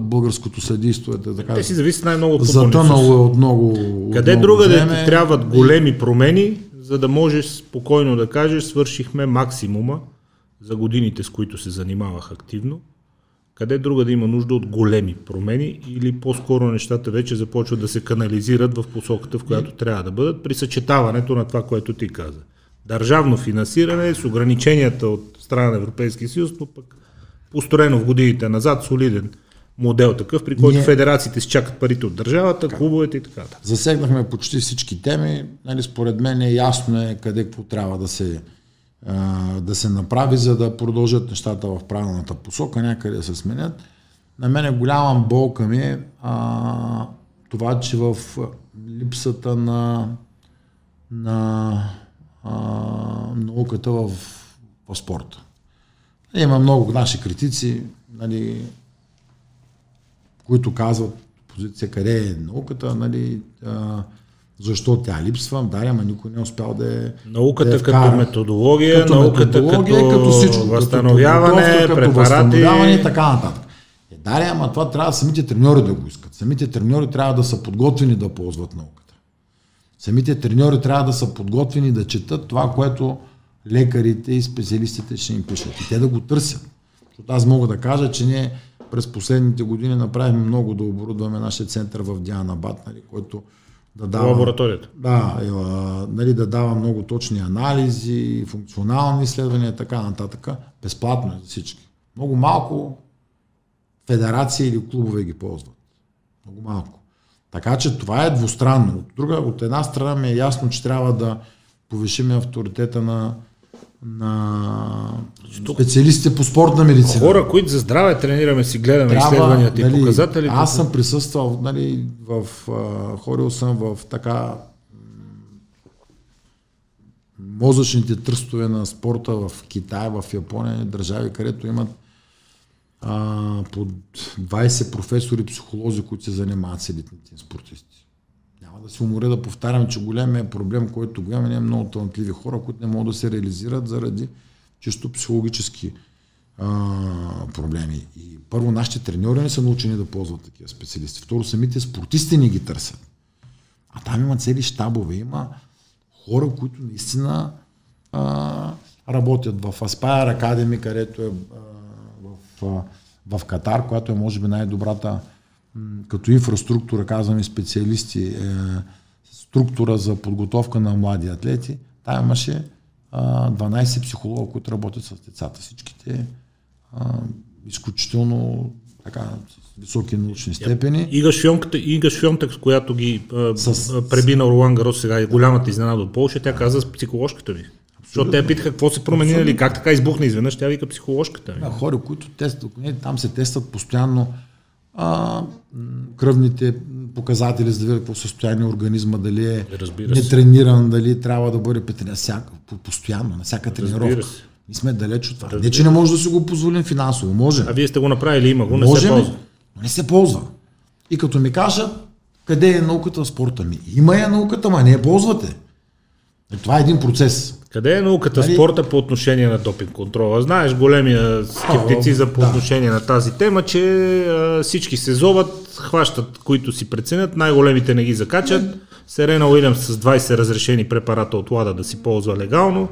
българското съдийство е така. Те си зависят най-много от Затънало е от много. Къде от друга да ти трябват големи промени, за да можеш спокойно да кажеш, свършихме максимума за годините, с които се занимавах активно. Къде друга да има нужда от големи промени или по-скоро нещата вече започват да се канализират в посоката, в която трябва да бъдат при съчетаването на това, което ти каза. Държавно финансиране с ограниченията от страна на Европейския съюз, но пък построено в годините назад солиден модел такъв, при който Ние... федерациите си чакат парите от държавата, така. клубовете и така. Засегнахме почти всички теми. Нали, според мен е ясно е къде какво трябва да се, а, да се направи, за да продължат нещата в правилната посока, някъде да се сменят. На мен е голяма болка ми е а, това, че в липсата на, на а, науката в, в спорта. Има много наши критици, нали, които казват позиция къде е науката, нали, а, защо тя липсва. Да, ама никой не е успял да е. Науката да е като методология, като науката методология, като, като всичко, възстановяване, като, като възстановяване и така нататък. Е, да, ама това трябва самите треньори да го искат. Самите треньори трябва да са подготвени да ползват науката. Самите треньори трябва да са подготвени да четат това, което лекарите и специалистите ще им пишат. И те да го търсят. Защото аз мога да кажа, че ние през последните години направихме много да оборудваме нашия център в Диана Бат, нали, който да дава... Лабораторията. Да, е, нали, да дава много точни анализи, функционални изследвания и така нататък. Безплатно е за всички. Много малко федерации или клубове ги ползват. Много малко. Така че това е двустранно. От, друга, от една страна ми е ясно, че трябва да повишим авторитета на, на специалистите по спортна медицина. Хора, които за здраве тренираме, си гледаме Трябва, изследванията нали, и показателите. Аз съм присъствал, нали, в, а, ходил съм в така мозъчните тръстове на спорта в Китай, в Япония, държави, където имат а, под 20 професори, психолози, които се занимават с елитните спортисти да се уморя да повтарям, че големият проблем, който го имаме, е много талантливи хора, които не могат да се реализират заради чисто психологически а, проблеми. И първо, нашите треньори не са научени да ползват такива специалисти. Второ, самите спортисти не ги търсят. А там има цели щабове, има хора, които наистина а, работят в Aspire Academy, където е а, в, а, Катар, която е може би най-добрата като инфраструктура, казваме специалисти, е, структура за подготовка на млади атлети, там имаше 12 психолога, които работят с децата. Всичките изключително така, с високи научни степени. Ига Швионката, Ига Швионтък, с която ги с... преби на Ролан Гарос сега и голямата изненада от Полша, тя каза с психоложката ви. Защото те питаха какво се промени, нали, как така избухна изведнъж, тя вика психоложката. Да, хора, които тестват, там се тестват постоянно а, кръвните показатели, за да видят какво състояние организма, дали е нетрениран, дали трябва да бъде петрен постоянно, на всяка тренировка. Ние сме далеч от това. Разбира. Не, че не може да си го позволим финансово, може. А вие сте го направили, има го, не може, се ползва. Но не се ползва. И като ми кажат, къде е науката в спорта ми? Има я науката, ма не я ползвате. И това е един процес. Къде е науката нали? спорта по отношение на допинг контрола? Знаеш големия скептицизъм по да. отношение на тази тема, че а, всички се зоват, хващат, които си преценят, най-големите не ги закачат. Не. Серена Уилямс с 20 разрешени препарата от Лада да си ползва легално.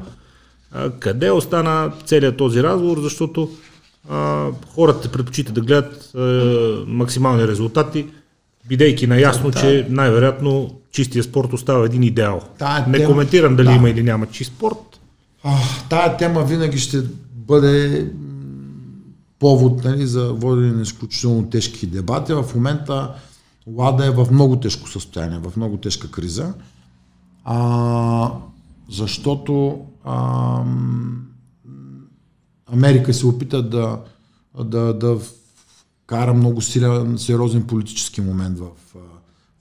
А, къде остана целият този разговор, защото а, хората предпочитат да гледат а, максимални резултати, бидейки наясно, да. че най-вероятно чистия спорт остава един идеал. Тая Не тема, коментирам дали да. има или няма чист спорт. А, тая тема винаги ще бъде повод нали, за водене на изключително тежки дебати. В момента Лада е в много тежко състояние, в много тежка криза. А, защото а, Америка се опита да, да, да кара много силен, сериозен политически момент в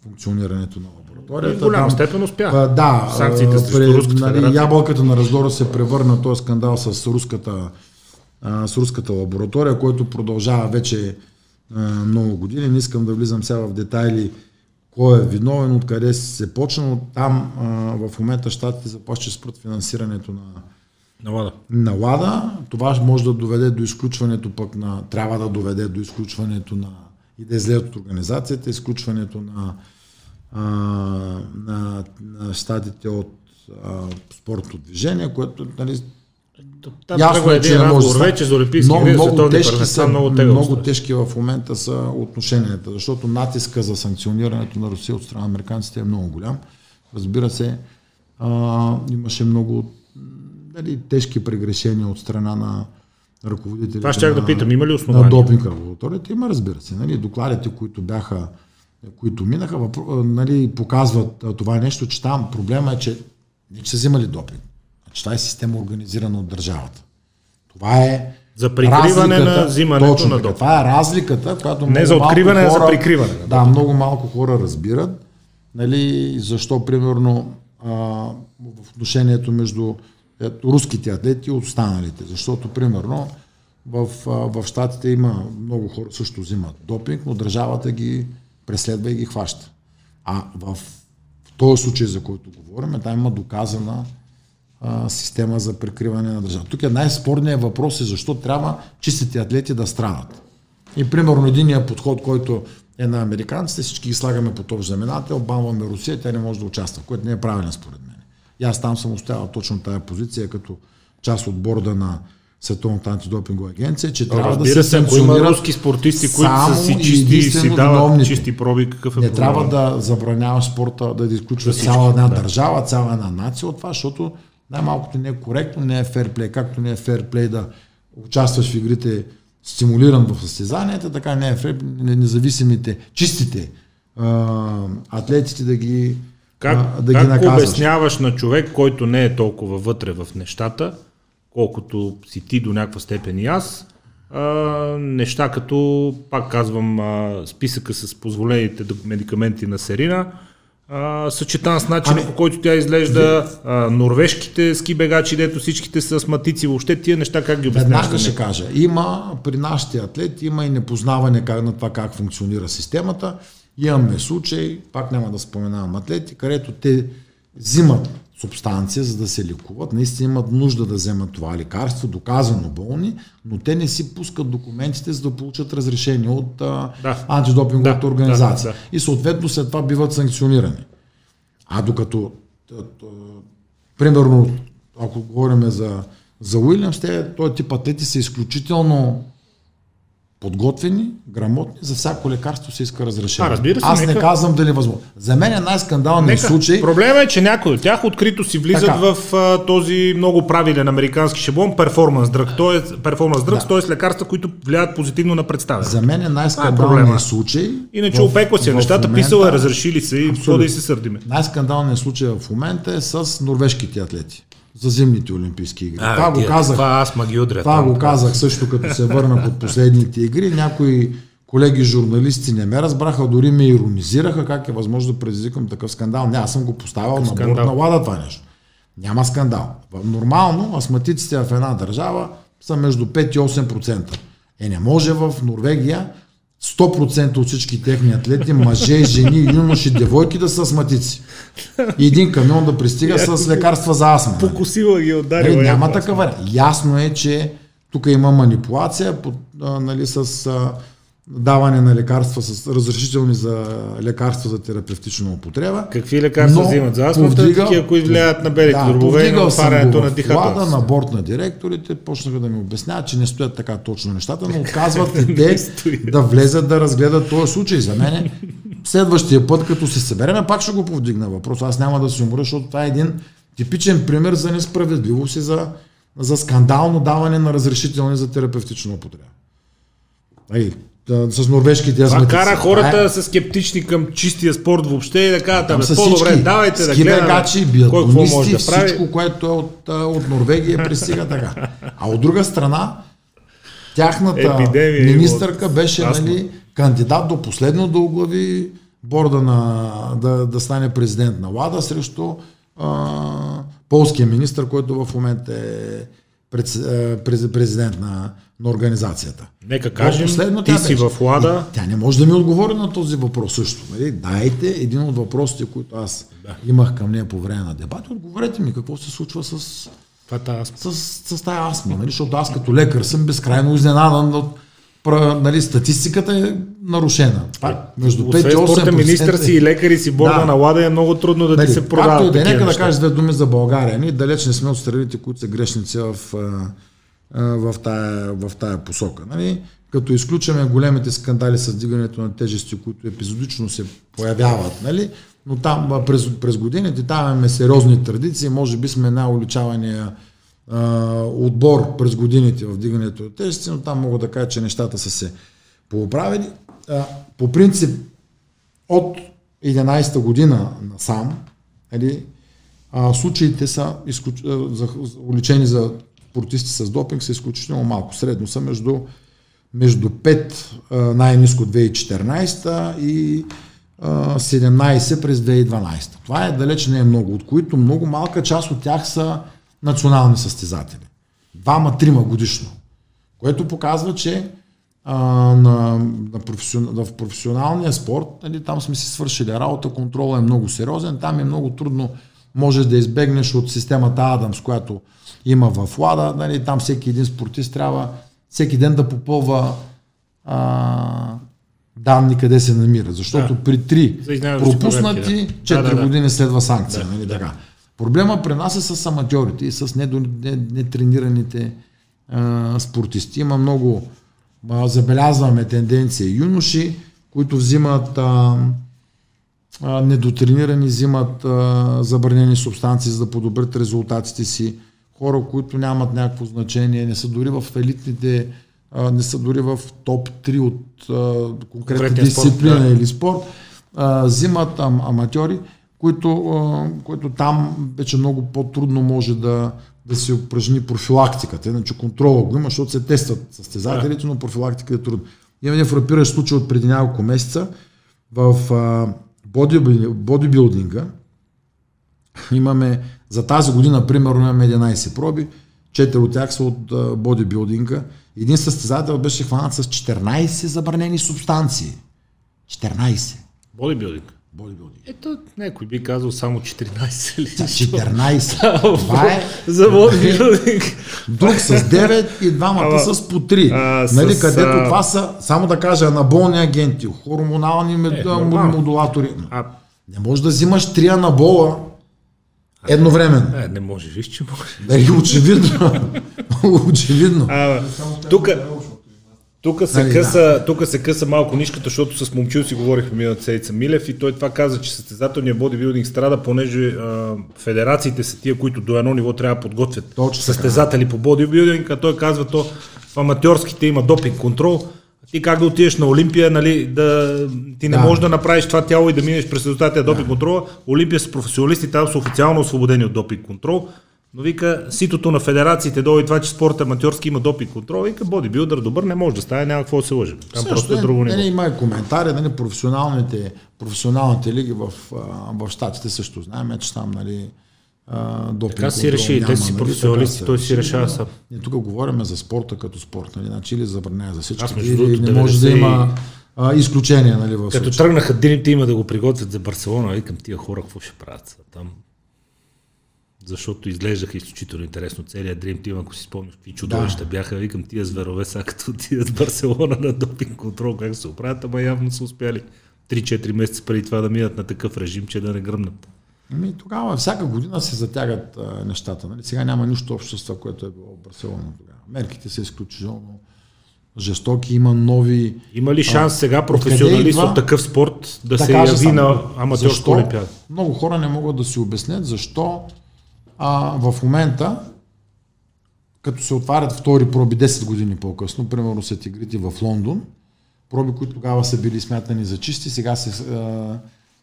функционирането на лабораторията. в голяма степен успя. да, Санкциите срещу Руската нали, Ябълката на раздора се превърна този скандал с руската, а, с руската лаборатория, който продължава вече а, много години. Не искам да влизам сега в детайли кой е виновен, откъде се почна. Там а, в момента щатите започват спрат финансирането на на ЛАДА. На ЛАДА. Това може да доведе до изключването пък на... Трябва да доведе до изключването на... И да излеят от организацията, изключването на, а, на, на щатите от а, спортното движение, което нали, там Ясно е, че не може да вече за Олимпийски много, много, тежки са, много, много тежки в момента са отношенията, защото натиска за санкционирането на Русия от страна на американците е много голям. Разбира се, а, имаше много нали, тежки прегрешения от страна на, ръководители. Това ще да питам, има ли основания? На допинг лабораторията има, разбира се. Нали, докладите, които бяха които минаха, нали, показват това нещо, че там проблема е, че не че са взимали допинг, а че това е система организирана от държавата. Това е за прикриване на взимането точно, на допинг. Това е разликата, която Не за откриване, а за прикриване. Да, много малко хора разбират. Нали, защо, примерно, а, в отношението между е, руските атлети и останалите. Защото, примерно, в, в Штатите има много хора, също взимат допинг, но държавата ги преследва и ги хваща. А в, в този случай, за който говорим, там има доказана а, система за прикриване на държава. Тук е най-спорният въпрос е защо трябва чистите атлети да страдат. И примерно единият подход, който е на американците, всички ги слагаме под общ знаменател, банваме Русия, тя не може да участва, което не е правилно според мен. И аз там съм оставил точно тази позиция като част от борда на Световната антидопингова агенция, че трябва Разбира да се санкционират има руски спортисти, които са си чисти и си дават чисти проби, какъв е Не трябва да забраняваш спорта, да изключва да цяла една да. държава, цяла една нация от това, защото най-малкото не е коректно, не е ферплей, както не е ферплей да участваш в игрите стимулиран в състезанията, така не е ферплей, независимите, чистите а, атлетите да ги как, а, да как ги обясняваш на човек, който не е толкова вътре в нещата, колкото си ти до някаква степен и аз, а, неща като, пак казвам, а, списъка с позволените медикаменти на Серина, а, съчетан с начина ами, по който тя изглежда, а, норвежките ски бегачи, дето всичките са астматици, въобще тия неща как ги обясняваш? Веднага ще кажа. Има при нашите атлети, има и непознаване как, на това как функционира системата. Имаме случай, пак няма да споменавам атлети, където те взимат субстанция, за да се лекуват. Наистина имат нужда да вземат това лекарство, доказано болни, но те не си пускат документите, за да получат разрешение от да. антидопинговата да, организация. Да, да. И съответно след това биват санкционирани. А докато, примерно, ако говорим за, за Уилямс, те, този тип атлети са изключително подготвени, грамотни, за всяко лекарство се иска разрешение. А, разбира се, Аз нека... не казвам дали е възможно. За мен е най-скандалният случай. Проблема е, че някои от тях открито си влизат така. в а, този много правилен американски шаблон перформанс дръг, т.е. перформанс дръг, да. т.е. лекарства, които влияят позитивно на представа. За мен е най-скандалният е случай. Иначе опеква се нещата, писала е, разрешили се и какво да и се сърдиме. Най-скандалният случай в момента е с норвежките атлети за зимните Олимпийски игри. А, това, го казах, това аз ги удря. Това го казах също като се върнах от последните игри. Някои колеги журналисти не ме разбраха, дори ме иронизираха как е възможно да предизвикам такъв скандал. Не, аз съм го поставил на борт на лада това нещо. Няма скандал. Нормално астматиците в една държава са между 5 и 8%. Е, не може в Норвегия 100% от всички техни атлети, мъже, жени, юноши, девойки да са астматици. И един камион да пристига с лекарства за астма. Покосила ги ударила. Нали, няма такава. Ясно е, че тук има манипулация под, а, нали, с а, даване на лекарства, с разрешителни за лекарства за терапевтична употреба. Какви лекарства взимат за астмата? Повдига, такива, които влияят на белите да, дробове и на отварянето на дихателството. на борт на директорите, почнаха да ми обясняват, че не стоят така точно нещата, но отказват и те да влезат да разгледат този случай. За мен следващия път, като се събереме, пак ще го повдигна въпрос. Аз няма да се умра, защото това е един типичен пример за несправедливост и за, за скандално даване на разрешителни за терапевтична употреба с норвежките азматици. Това кара хората е. са скептични към чистия спорт въобще и да кажат, абе, по-добре, давайте да гледаме бегачи, биатлонисти, да всичко, което е от, от Норвегия пристига така. А от друга страна, тяхната Епидемия министърка беше нали, кандидат до последно да оглави борда на, да, да стане президент на ЛАДА срещу а, полския министр, който в момента е президент на, на организацията. Нека кажем, последно, ти си в Лада. И тя не може да ми отговори на този въпрос също. Нали? Дайте един от въпросите, които аз да. имах към нея по време на дебата. Отговорете ми какво се случва с, с, с, с тази астма. Нали? Защото аз като лекар съм безкрайно изненадан от нали, статистиката е нарушена. Пак, между 5 и 8%. министър си и лекари си борда да. на лада е много трудно да нали, ти се продават. Както и да е, нека да кажа две думи за България. Ние далеч не сме от страните, които са грешници в, в, тая, в тая посока. Нали? Като изключваме големите скандали с дигането на тежести, които епизодично се появяват, нали? но там през, през годините там имаме сериозни традиции, може би сме най-уличавания отбор през годините в дигането от тежести, но там мога да кажа, че нещата са се поуправили. По принцип, от 11-та година насам, нали, а, случаите са изключ... за, уличени за спортисти с допинг са изключително малко. Средно са между, между 5 най-низко 2014 и 17 през 2012. Това е далеч не е много, от които много малка част от тях са национални състезатели. Двама-трима годишно. Което показва, че а, на, на професион, в професионалния спорт, нали, там сме си свършили работа, контролът е много сериозен, там е много трудно, можеш да избегнеш от системата Адамс, която има в Лада, нали, там всеки един спортист трябва всеки ден да попълва а, данни къде се намира. Защото да. при три пропуснати, 4 да, да, да. години следва санкция. Да, нали, да. Така. Проблема при нас е с аматьорите и с нетренираните а, спортисти. Има много, а, забелязваме тенденция юноши, които взимат а, а, недотренирани, взимат а, забранени субстанции, за да подобрят резултатите си. Хора, които нямат някакво значение, не са дори в елитните а, не са дори в топ 3 от а, конкретна дисциплина спорт, да. или спорт, а, взимат ам, аматьори, които, които там вече много по-трудно може да, да се упражни профилактиката. Иначе контрола го има, защото се тестват състезателите, да. но профилактиката е трудно. Има един фрапиращ случай от преди няколко месеца в а, бодибилдинга. Имаме за тази година, примерно, имаме 11 проби, 4 от тях са от бодибилдинга. Един състезател беше хванат с 14 забранени субстанции. 14. Бодибилдинг. Бодибилдинг. Ето, някой би казал само 14 ли? 14. *laughs* Това е... *laughs* За бодибилдинг. Друг с 9 и двамата Ама, с по 3. А, нали, с, където а... това са, само да кажа, анаболни агенти, хормонални мед... е, модулатори. А... Не можеш да взимаш 3 анабола едновременно. Е, не може, виж, че може. Да, и очевидно. *laughs* очевидно. А, тук, тук се, нали, къса, да. тук се къса малко нишката, защото с момчил си говорихме миналата седмица Милев и той това каза, че състезателният бодибилдинг страда, понеже а, федерациите са тия, които до едно ниво трябва да подготвят Точно състезатели така. по бодибилдинг, а той казва то в аматьорските има допинг контрол, ти как да отидеш на Олимпия, нали, да, ти не да. можеш да направиш това тяло и да минеш през резултатите допинг да. контрола. Олимпия са професионалисти, там са официално освободени от допинг контрол. Но вика, ситото на федерациите долу и това, че спорт аматьорски има допинг контрол, вика, бодибилдър добър не може да стане, няма какво да се лъжи. Там Също просто е друго ниво. Има и коментари, нали, професионалните, професионалните лиги в, в Штатите също знаем, че там, нали, допинг. Така си реши, те си нали, професионалисти, той си решава сам. Ние тук говорим за спорта като спорт, нали, значи или забранява за всички, Аз, или не може да има а, изключения. Нали, в Като случай. тръгнаха дримите има да го приготвят за Барселона, викам тия хора какво ще правят там. Защото изглеждаха изключително интересно. Целият Dream Team, ако си спомняш, какви чудовища да. бяха, викам тия зверове, сега като отидат в Барселона на допинг контрол, как се оправят, ама явно са успяли 3-4 месеца преди това да минат на такъв режим, че да не гръмнат. Ами тогава всяка година се затягат а, нещата. Нали? Сега няма нищо общо с това, което е било в Барселона тогава. Мерките са изключително жестоки, има нови... Има ли шанс а, сега професионалист от такъв спорт да, да се яви на аматьорска олимпиада? Много хора не могат да си обяснят защо а, в момента, като се отварят втори проби 10 години по-късно, примерно са тигрите в Лондон, проби, които тогава са били смятани за чисти, сега се, а,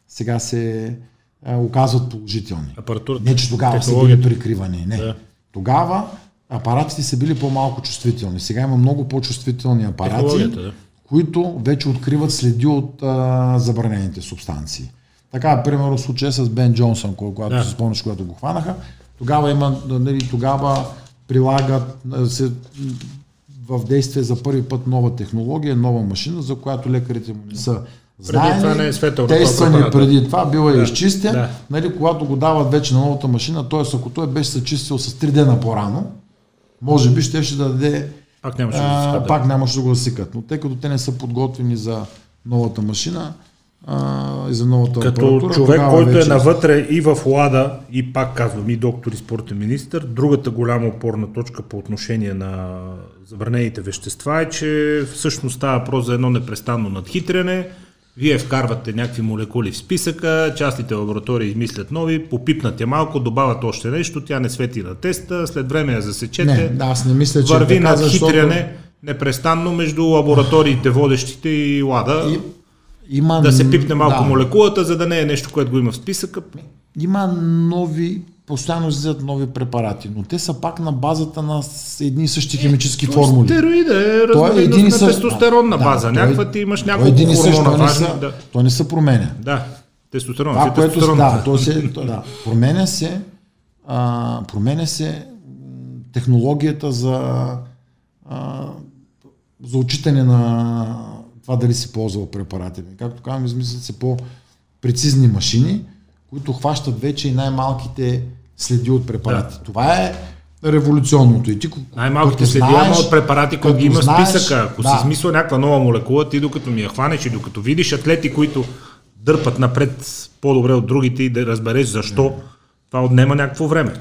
сега се оказват положителни. Апаратурата, не, че тогава са били прикривани. Не. Да. Тогава апаратите са били по-малко чувствителни. Сега има много по-чувствителни апарати, да. които вече откриват следи от а, забранените субстанции. Така, примерно случая с Бен Джонсън, когато да. се спомняш, когато го хванаха, тогава има, нали, тогава прилагат се, в действие за първи път нова технология, нова машина, за която лекарите му не са преди това не е светъл. Тествани преди това, бил е да. изчистен. Да. Нали, когато го дават вече на новата машина, т.е. ако той беше се чистил с 3 дена по-рано, може би ще, ще да даде пак нямаше, да, засикат, пак нямаше да го засикат. Но тъй като те не са подготвени за новата машина а, и за новата Като човек, който е вече... е навътре и в Лада, и пак казвам и доктор и спортен министр, другата голяма опорна точка по отношение на забранените вещества е, че всъщност става въпрос за едно непрестанно надхитряне, Вие вкарвате някакви молекули в списъка, частните лаборатории измислят нови, попипнат я малко, добавят още нещо, тя не свети на теста, след време я засечете. Не, да, аз не мисля, че върви е така, на защото непрестанно между лабораториите водещите и лада. И- има, да се пипне малко да, молекулата, за да не е нещо, което го има в списъка. Има нови, постоянно излизат нови препарати, но те са пак на базата на едни и същи химически формули. Стероида е е и на тестостеронна да, база. той- Някаква ти имаш е няколко същ, хормона важни. Да, Той не се променя. да. Тестостерон. Това, което тестостерон. да, то се, то, да, променя се, а, променя се технологията за, а, за отчитане на това дали си ползвал препарати. Както казвам, измислят се по-прецизни машини, които хващат вече и най-малките следи от препарати. Да. Това е революционното. И ти, Най-малките следи знаеш- от препарати, които ги има знаеш- списъка. Ако да. си смисъл някаква нова молекула, ти докато ми я хванеш и докато видиш атлети, които дърпат напред по-добре от другите и да разбереш защо, това отнема някакво време.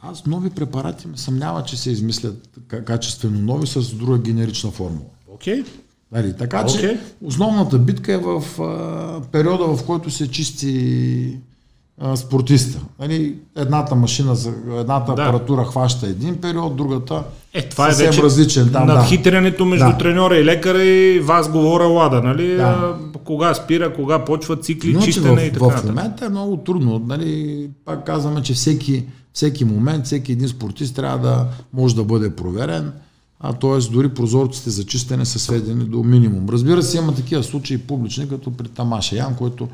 Аз нови препарати ме съмнява, че се измислят качествено нови с друга генерична формула. Окей. Нали, така че Окей. основната битка е в а, периода, в който се чисти а, спортиста. Нали, едната машина, за, едната Да. апаратура хваща един период, другата Е, това е вече различен. Там, да. надхитрянето между Да. треньора и лекара и вас говоря лада, нали? Да. А, Кога спира, кога почва цикли, Иначе чистене в, и така в нататък. момента е много трудно. Нали, пак казваме, че всеки, всеки момент, всеки един спортист трябва да може да бъде проверен, а т.е. дори прозорците за чистене са сведени до минимум. Разбира се, има такива случаи публични, като при Тамаша Ян, който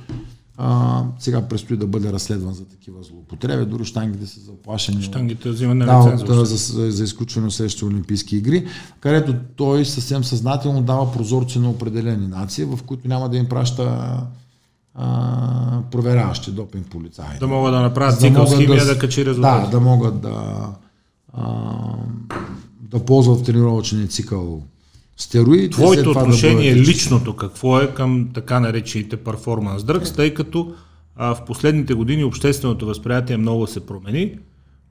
а, сега предстои да бъде разследван за такива злоупотреби, дори штангите са заплашени. Штангите взима на да, лиценз. от, а, за, за, за изключване от следващите Олимпийски игри, където той съвсем съзнателно дава прозорци на определени нации, в които няма да им праща а, проверяващи допинг полицаи. Да могат да направят да цикъл химия с- да качи резултати. Да, да могат да, а, да ползват в тренировъчния цикъл стероиди. Твоето да отношение бъдат- личното какво е към така наречените перформанс drugs, тъй като а, в последните години общественото възприятие много се промени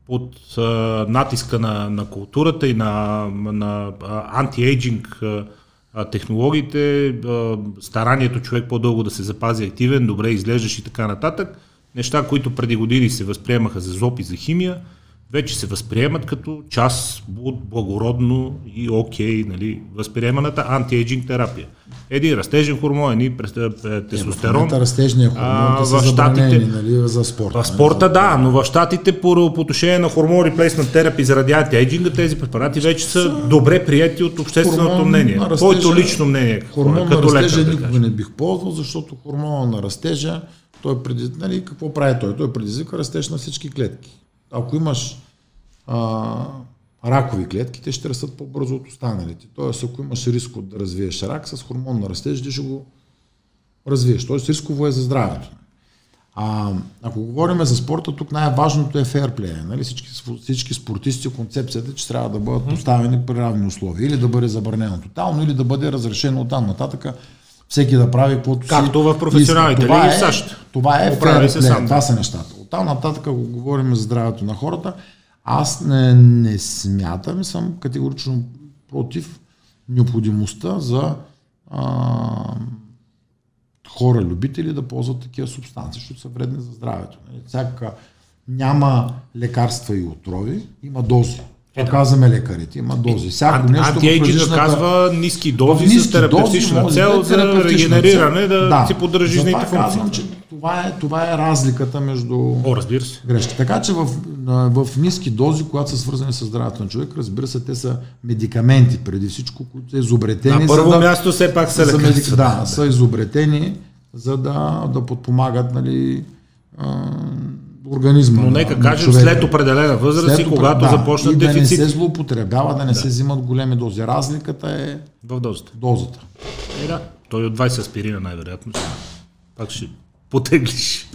под а, натиска на, на културата и на, на антиейджинг технологиите, а, старанието човек по-дълго да се запази активен, добре изглеждаш и така нататък. Неща, които преди години се възприемаха за зоб и за химия, вече се възприемат като част от благородно и окей, нали, възприеманата антиейджинг терапия. Един растежен хормон, едни е, тестостерон. момента растежния хормон А, са в Щатите- нали, за спорта. В спорта да, но в щатите по, по отношение на хормон реплейсмент терапи заради антиейджинга тези препарати вече са добре прияти от общественото Хормон мнение. на растежа- Твоето лично мнение е, Хормон на като лекар растежа да никога не бих ползвал, защото хормона на растежа, той преди, нали, какво прави той? Той предизвика растеж на всички клетки. Ако имаш а, ракови клетки, те ще растат по-бързо от останалите. Тоест, ако имаш риск от да развиеш рак, с хормон на растеж ти ще го развиеш. Тоест, рисково е за здравето. А, ако говорим за спорта, тук най-важното е фейрплея. Нали? Всички, всички спортисти, концепцията е, че трябва да бъдат поставени при равни условия. Или да бъде забранено тотално, или да бъде разрешено от там нататък. Всеки да прави каквото си Както в професионалните. Това лиги в е- САЩ. Това е фейрплея. Това са нещата. От там нататък, ако говорим за здравето на хората, аз не, не смятам съм категорично против необходимостта за а, хора, любители да ползват такива субстанции, защото са вредни за здравето. Нали? Всяка, няма лекарства и отрови, има дози. Това казваме лекарите, има дози. Всяко Анти- нещо различната- казва ниски дози ниски с терапевтична дози цел да е за регенериране, цел. да, си поддържи жизнените Затова функции. казвам, че това е, това е разликата между О, разбира се. грешки. Така че в, на- в ниски дози, когато са свързани с здравето на човек, разбира се, те са медикаменти преди всичко, които са изобретени. На първо за да, място все пак са лекарства. да, са изобретени, за да, да подпомагат нали, а, организма. Но на- нека на кажем човека. след определена възраст и След когато опре- да, започнат и да не дефицит се злоупотребява, да не се взимат големи дози. Разликата е в дозата. дозата. Е, да. Той от 20 аспирина най-вероятно. Пак ще потеглиш.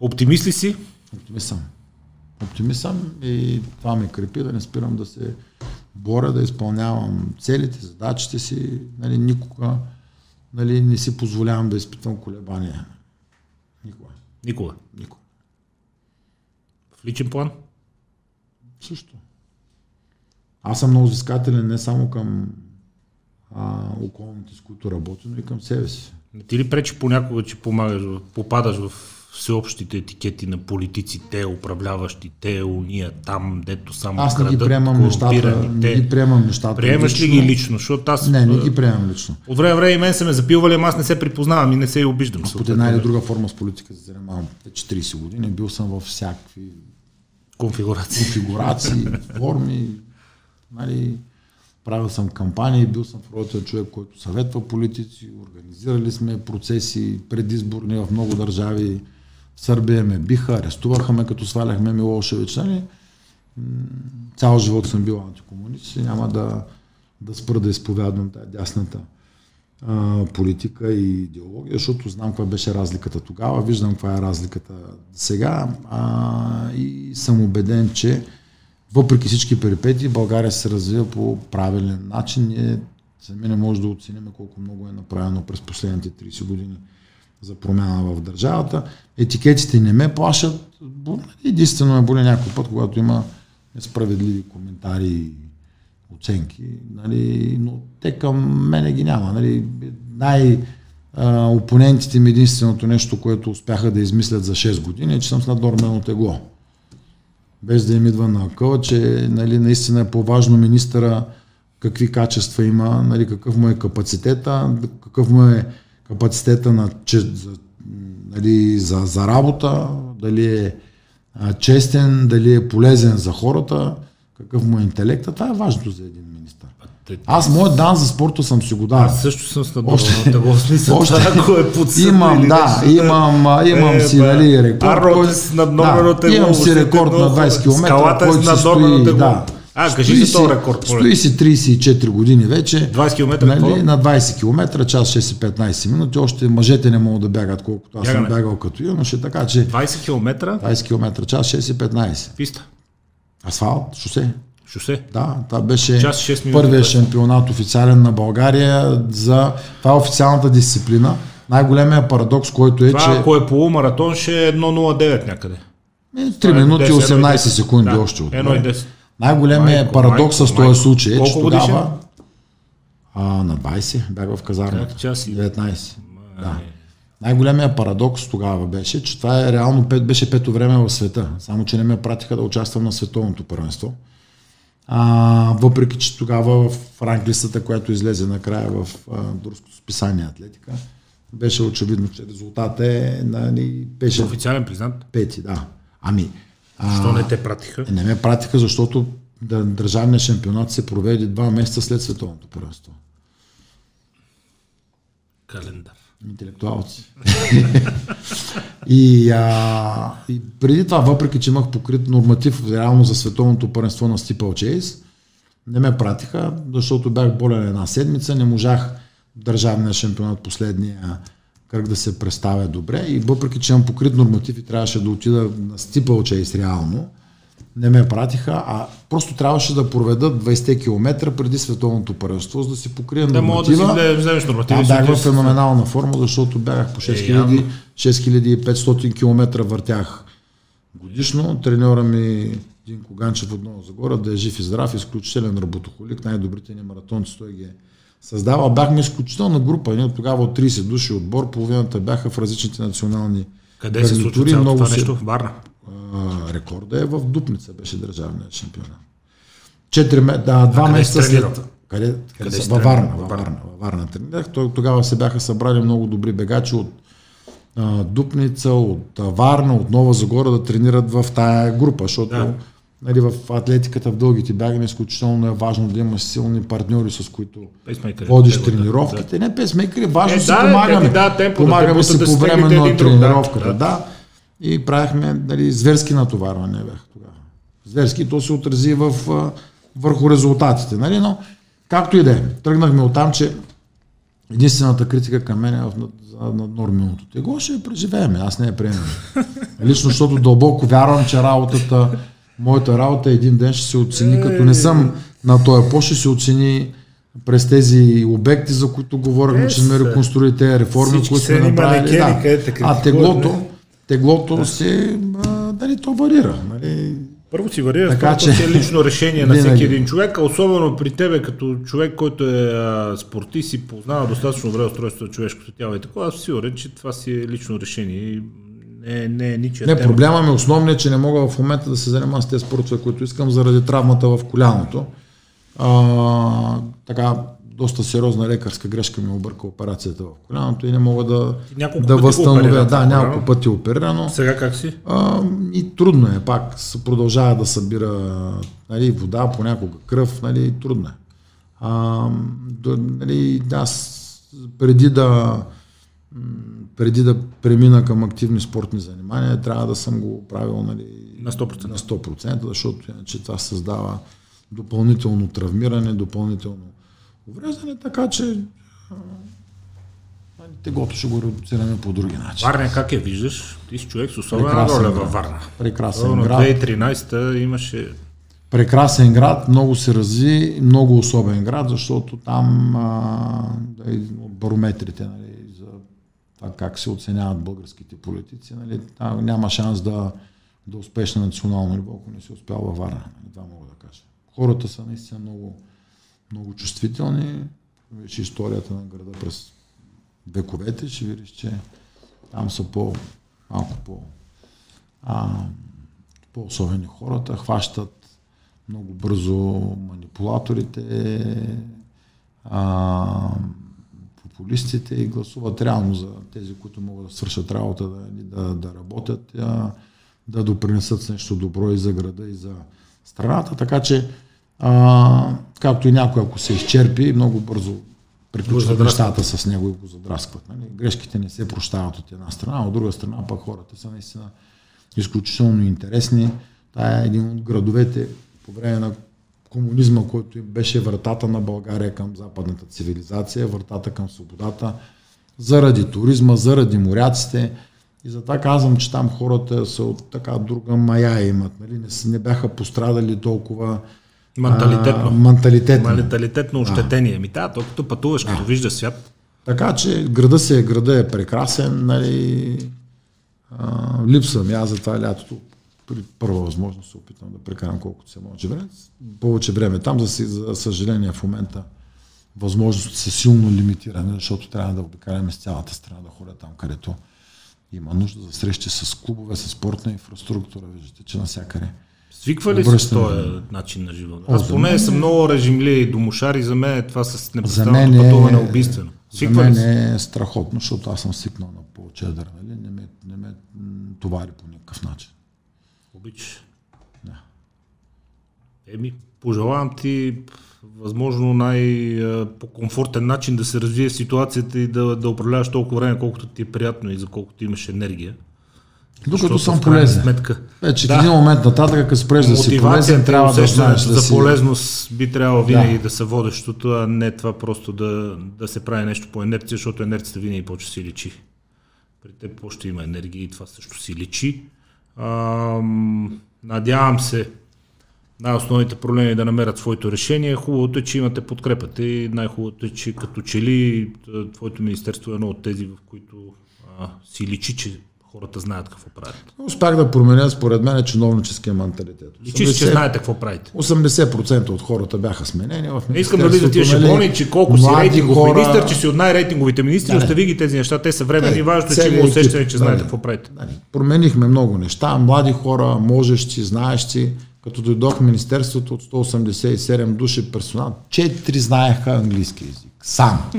Оптимист ли си? Оптимист съм. Оптимист съм и това ме крепи да не спирам да се боря, да изпълнявам целите, задачите си. Нали, никога нали, не си позволявам да изпитвам колебания. Никога. Никога. Никога. В личен план? Също. Аз съм много взискателен не само към а, околните, с които работя, но и към себе си. Не ти ли пречи понякога, че помагаш, попадаш в всеобщите етикети на политици, те управляващи, те уния там, дето само Аз не ги приемам нещата, не ги приемам нещата Приемаш ли ги лично? Защото аз... Не, не ги приемам лично. От време време и мен се ме запилвали, ама аз не се припознавам и не се и обиждам. Под една или друга форма с политика се занимавам 40 години. Бил съм във всякакви конфигурации, конфигурации форми. Нали, правил съм кампании, бил съм в ролята човек, който съветва политици, организирали сме процеси предизборни в много държави. Сърбия ме биха, арестуваха ме, като сваляхме Милошевич. Нали? Цял живот съм бил антикомунист и няма да, да спра да изповядвам тази дясната а, политика и идеология, защото знам каква беше разликата тогава, виждам каква е разликата сега а, и съм убеден, че въпреки всички перипети, България се развива по правилен начин. Ние сами не може да оценим колко много е направено през последните 30 години за промяна в държавата. Етикетите не ме плашат. Единствено ме боли някой път, когато има несправедливи коментари и оценки, нали, но те към мене ги няма. Нали. Най- опонентите ми единственото нещо, което успяха да измислят за 6 години е, че съм с наднормено тегло. Без да им идва на акъла, че нали, наистина е по-важно министъра какви качества има, нали, какъв му е капацитета, какъв му е капацитета на, че, нали, за, за работа, дали е а, честен, дали е полезен за хората, какъв му е интелекта. Това е важното за един министър. Аз моят дан за спорта съм си го дал. Аз също съм с още, го смисъл, още, ако е подсъдно Имам, да, имам, имам е, си, нали, рекорд. Арнолд е с наднормено да, Имам си рекорд на 20 км. Скалата е с наднормено тегло. Да, а, кажи за този рекорд. Стои си 34 години вече. 20 км нали, На 20 км, час 6 и 15 минути. Още мъжете не могат да бягат колкото аз съм бягал като юноше, така че... 20 км? 20 км, час 6 и 15. Писта. Асфалт, шосе. Шосе? Да, това беше час 6 минути, първият шампионат официален на България за... Това е официалната дисциплина. Най-големия парадокс, който е, това, че... ако е полумаратон, ще е 1.09 някъде. 3 е, минути 10, 18 секунди да, още от. 1.10. Най-големият парадокс с този случай е, че тогава а, на 20 бях в казармата. 19. Да. Най-големият парадокс тогава беше, че това е реално беше пето време в света. Само, че не ме пратиха да участвам на световното първенство. А, въпреки, че тогава в ранглистата, която излезе накрая в турското списание Атлетика, беше очевидно, че резултатът е, нали, беше... Официален признат? Пети, да. Ами, Защо не те пратиха? Не ме пратиха, защото държавният шампионат се проведе два месеца след световното първенство. Календар. Интелектуалци. *laughs* и, а, и преди това, въпреки че имах покрит норматив реално за световното първенство на Стипъл Чейз, не ме пратиха, защото бях болен една седмица, не можах държавния шампионат последния как да се представя добре и въпреки, че имам покрит норматив и трябваше да отида на стипъл чейс реално, не ме пратиха, а просто трябваше да проведат 20 км преди световното първенство, за да си покрия да норматива. Да, вземеш норматива. бях в феноменална форма, защото бягах по 6000, е, 6500 км въртях годишно. Треньора ми Динко Ганчев от Нова Загора, да е жив и здрав, изключителен работохолик, най-добрите ни маратонци, той ги е създава. Бяхме изключителна група. Ние тогава от 30 души отбор, половината бяха в различните национални Къде се случва много това нещо? В Варна? Рекорда е в Дупница, беше държавният шампионат. Четири, да, два месеца след... Къде, къде, къде във Варна, във Варна, във Варна тренирах. Тогава се бяха събрали много добри бегачи от а, Дупница, от а, Варна, от Нова Загора да тренират в тая група, защото да нали, в атлетиката в дългите бягане изключително е важно да имаш силни партньори, с които водиш да, тренировките. Да. Не песмейкъри, важно е, си да, помагаме. Да, темпо, помагаме да си по време на тренировката. Да, да. И правихме нали, зверски натоварване бях тогава. Зверски, то се отрази в, върху резултатите. Нали? Но както и да е, тръгнахме от там, че единствената критика към мен е в нормалното тегло, ще я преживеем. Аз не я приемам. *laughs* Лично, защото дълбоко вярвам, че работата моята работа един ден ще се оцени, като не съм на този пост, ще се оцени през тези обекти, за които говорихме, че сме реконструили тези реформи, които сме направили. Да. А теглото, теглото да. се, а, дали, то варира. Нали? Първо си варира, така че е лично решение на всеки един човек, а особено при тебе като човек, който е а, спортист и познава достатъчно добре устройството на човешкото тяло и така, аз си сигурен, че това си е лично решение. Не, не е ничия Не, тема. проблема ми е основният, че не мога в момента да се занимавам с тези спортове, които искам заради травмата в коляното. А, така, доста сериозна лекарска грешка ми обърка операцията в коляното и не мога да, да възстановя. Да, няколко пъти оперирано. Сега как си? А, и трудно е пак. Продължава да събира нали, вода, понякога кръв, нали, трудно е. А, нали, да, преди да преди да премина към активни спортни занимания, трябва да съм го правил нали, на 100%. На 100%, защото иначе това създава допълнително травмиране, допълнително увреждане, така че тегото ще го редуцираме по други начин. Варна как я виждаш? Ти си човек с особена роля във Варна. Прекрасен град. 2013 имаше Прекрасен град, много се разви, много особен град, защото там а, барометрите нали, за това как се оценяват българските политици, нали, там няма шанс да, да успеш на национално ниво, ако не си успял във Варна. Нали, това мога да кажа. Хората са наистина много, много чувствителни. Виж историята на града през вековете, ще видиш, че там са по, малко по, а, по-особени хората, хващат много бързо манипулаторите, а, популистите и гласуват реално за тези, които могат да свършат работа, да, да, да работят, а, да допринесат нещо добро и за града, и за страната. Така че а, както и някой, ако се изчерпи, много бързо приключват нещата с него и го задраскват. Нали? Грешките не се прощават от една страна, от друга страна пък хората са наистина изключително интересни. Това е един от градовете по време на комунизма, който беше вратата на България към западната цивилизация, вратата към свободата, заради туризма, заради моряците. И затова казвам, че там хората са от така друга мая имат. Нали? Не, не бяха пострадали толкова Менталитетно. А, менталитетно. Менталитетно ощетение. Ми да, то като пътуваш, като виждаш свят. Така че града си е, града е прекрасен, нали, а, липсвам аз за това лятото при първа възможност се опитам да прекарам колкото се може време. Повече време там, за, за съжаление в момента възможности са силно лимитирани, защото трябва да обикаляме с цялата страна, да ходя там, където има нужда за срещи с клубове, с спортна инфраструктура. Виждате, че навсякъде Свиква ли се този начин на живота? Аз поне мен... съм много режимли и домошари, за мен това с непостоянното е... пътуване е убийствено. Свиква за мен е страхотно, защото аз съм свикнал на повече нали? не ме, не ме товари по никакъв начин. Обичаш? Да. Еми, пожелавам ти възможно най-по-комфортен начин да се развие ситуацията и да, да управляваш толкова време, колкото ти е приятно и за колкото имаш енергия. Докато съм полезен. Сметка. Вече да. в един момент нататък, като спреш да си полезен, трябва да знаеш да за си... полезност би трябвало винаги да. да са водещото, а не това просто да, да се прави нещо по инерция, защото инерцията винаги почва си личи. При теб още има енергия и това също си личи. Ам, надявам се най-основните проблеми да намерят своето решение. Хубавото е, че имате подкрепата и най-хубавото е, че като че ли твоето министерство е едно от тези, в които а, си личи, че хората знаят какво правят. Успях да променя според мен чиновническия менталитет. И че, че знаете какво правите. 80% от хората бяха сменени в Не искам да влиза тия шаблони, че колко си рейтингов хора... министър, че си от най-рейтинговите министри, да, остави ги тези неща, те са времени, важно е, че има усещане, че знаете какво правите. Да, променихме много неща, млади хора, можещи, знаещи, като дойдох в Министерството от 187 души персонал, 4 знаеха английски язик. Сам.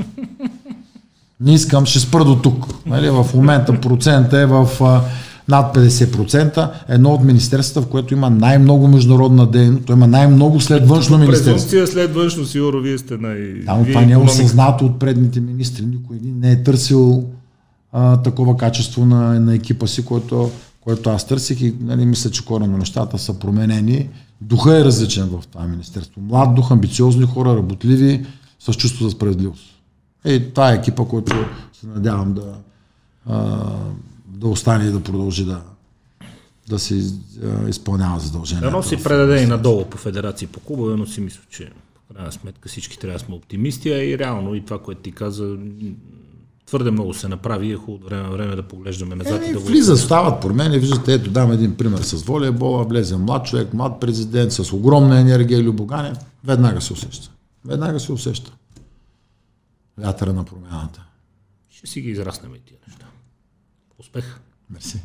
Не искам, ще спра до тук. Нали? В момента процента е в а, над 50%. Едно от министерствата, в което има най-много международна дейност, има най-много след външно министерство. Презумпция след външно, сигурно вие сте най... Да, но това не е осъзнато от предните министри. Никой не е търсил а, такова качество на, на екипа си, което, което аз търсих и нали, мисля, че корено нещата са променени. Духа е различен в това министерство. Млад дух, амбициозни хора, работливи, с чувство за справедливост. И това е екипа, който се надявам да, а, да остане и да продължи да, да се изпълнява задълженията. Да, но си предаде и надолу по федерации по клубове, но си мисля, че в крайна сметка всички трябва да сме оптимисти, а и реално и това, което ти каза, твърде много се направи и е хубаво време, време да поглеждаме назад. Е, и да влизат, стават промени, виждате, ето дам един пример с волейбола, влезе млад човек, млад президент, с огромна енергия, любогане, веднага се усеща. Веднага се усеща вятъра на промяната. Ще си ги израснем и тия неща. Успех! Мерси!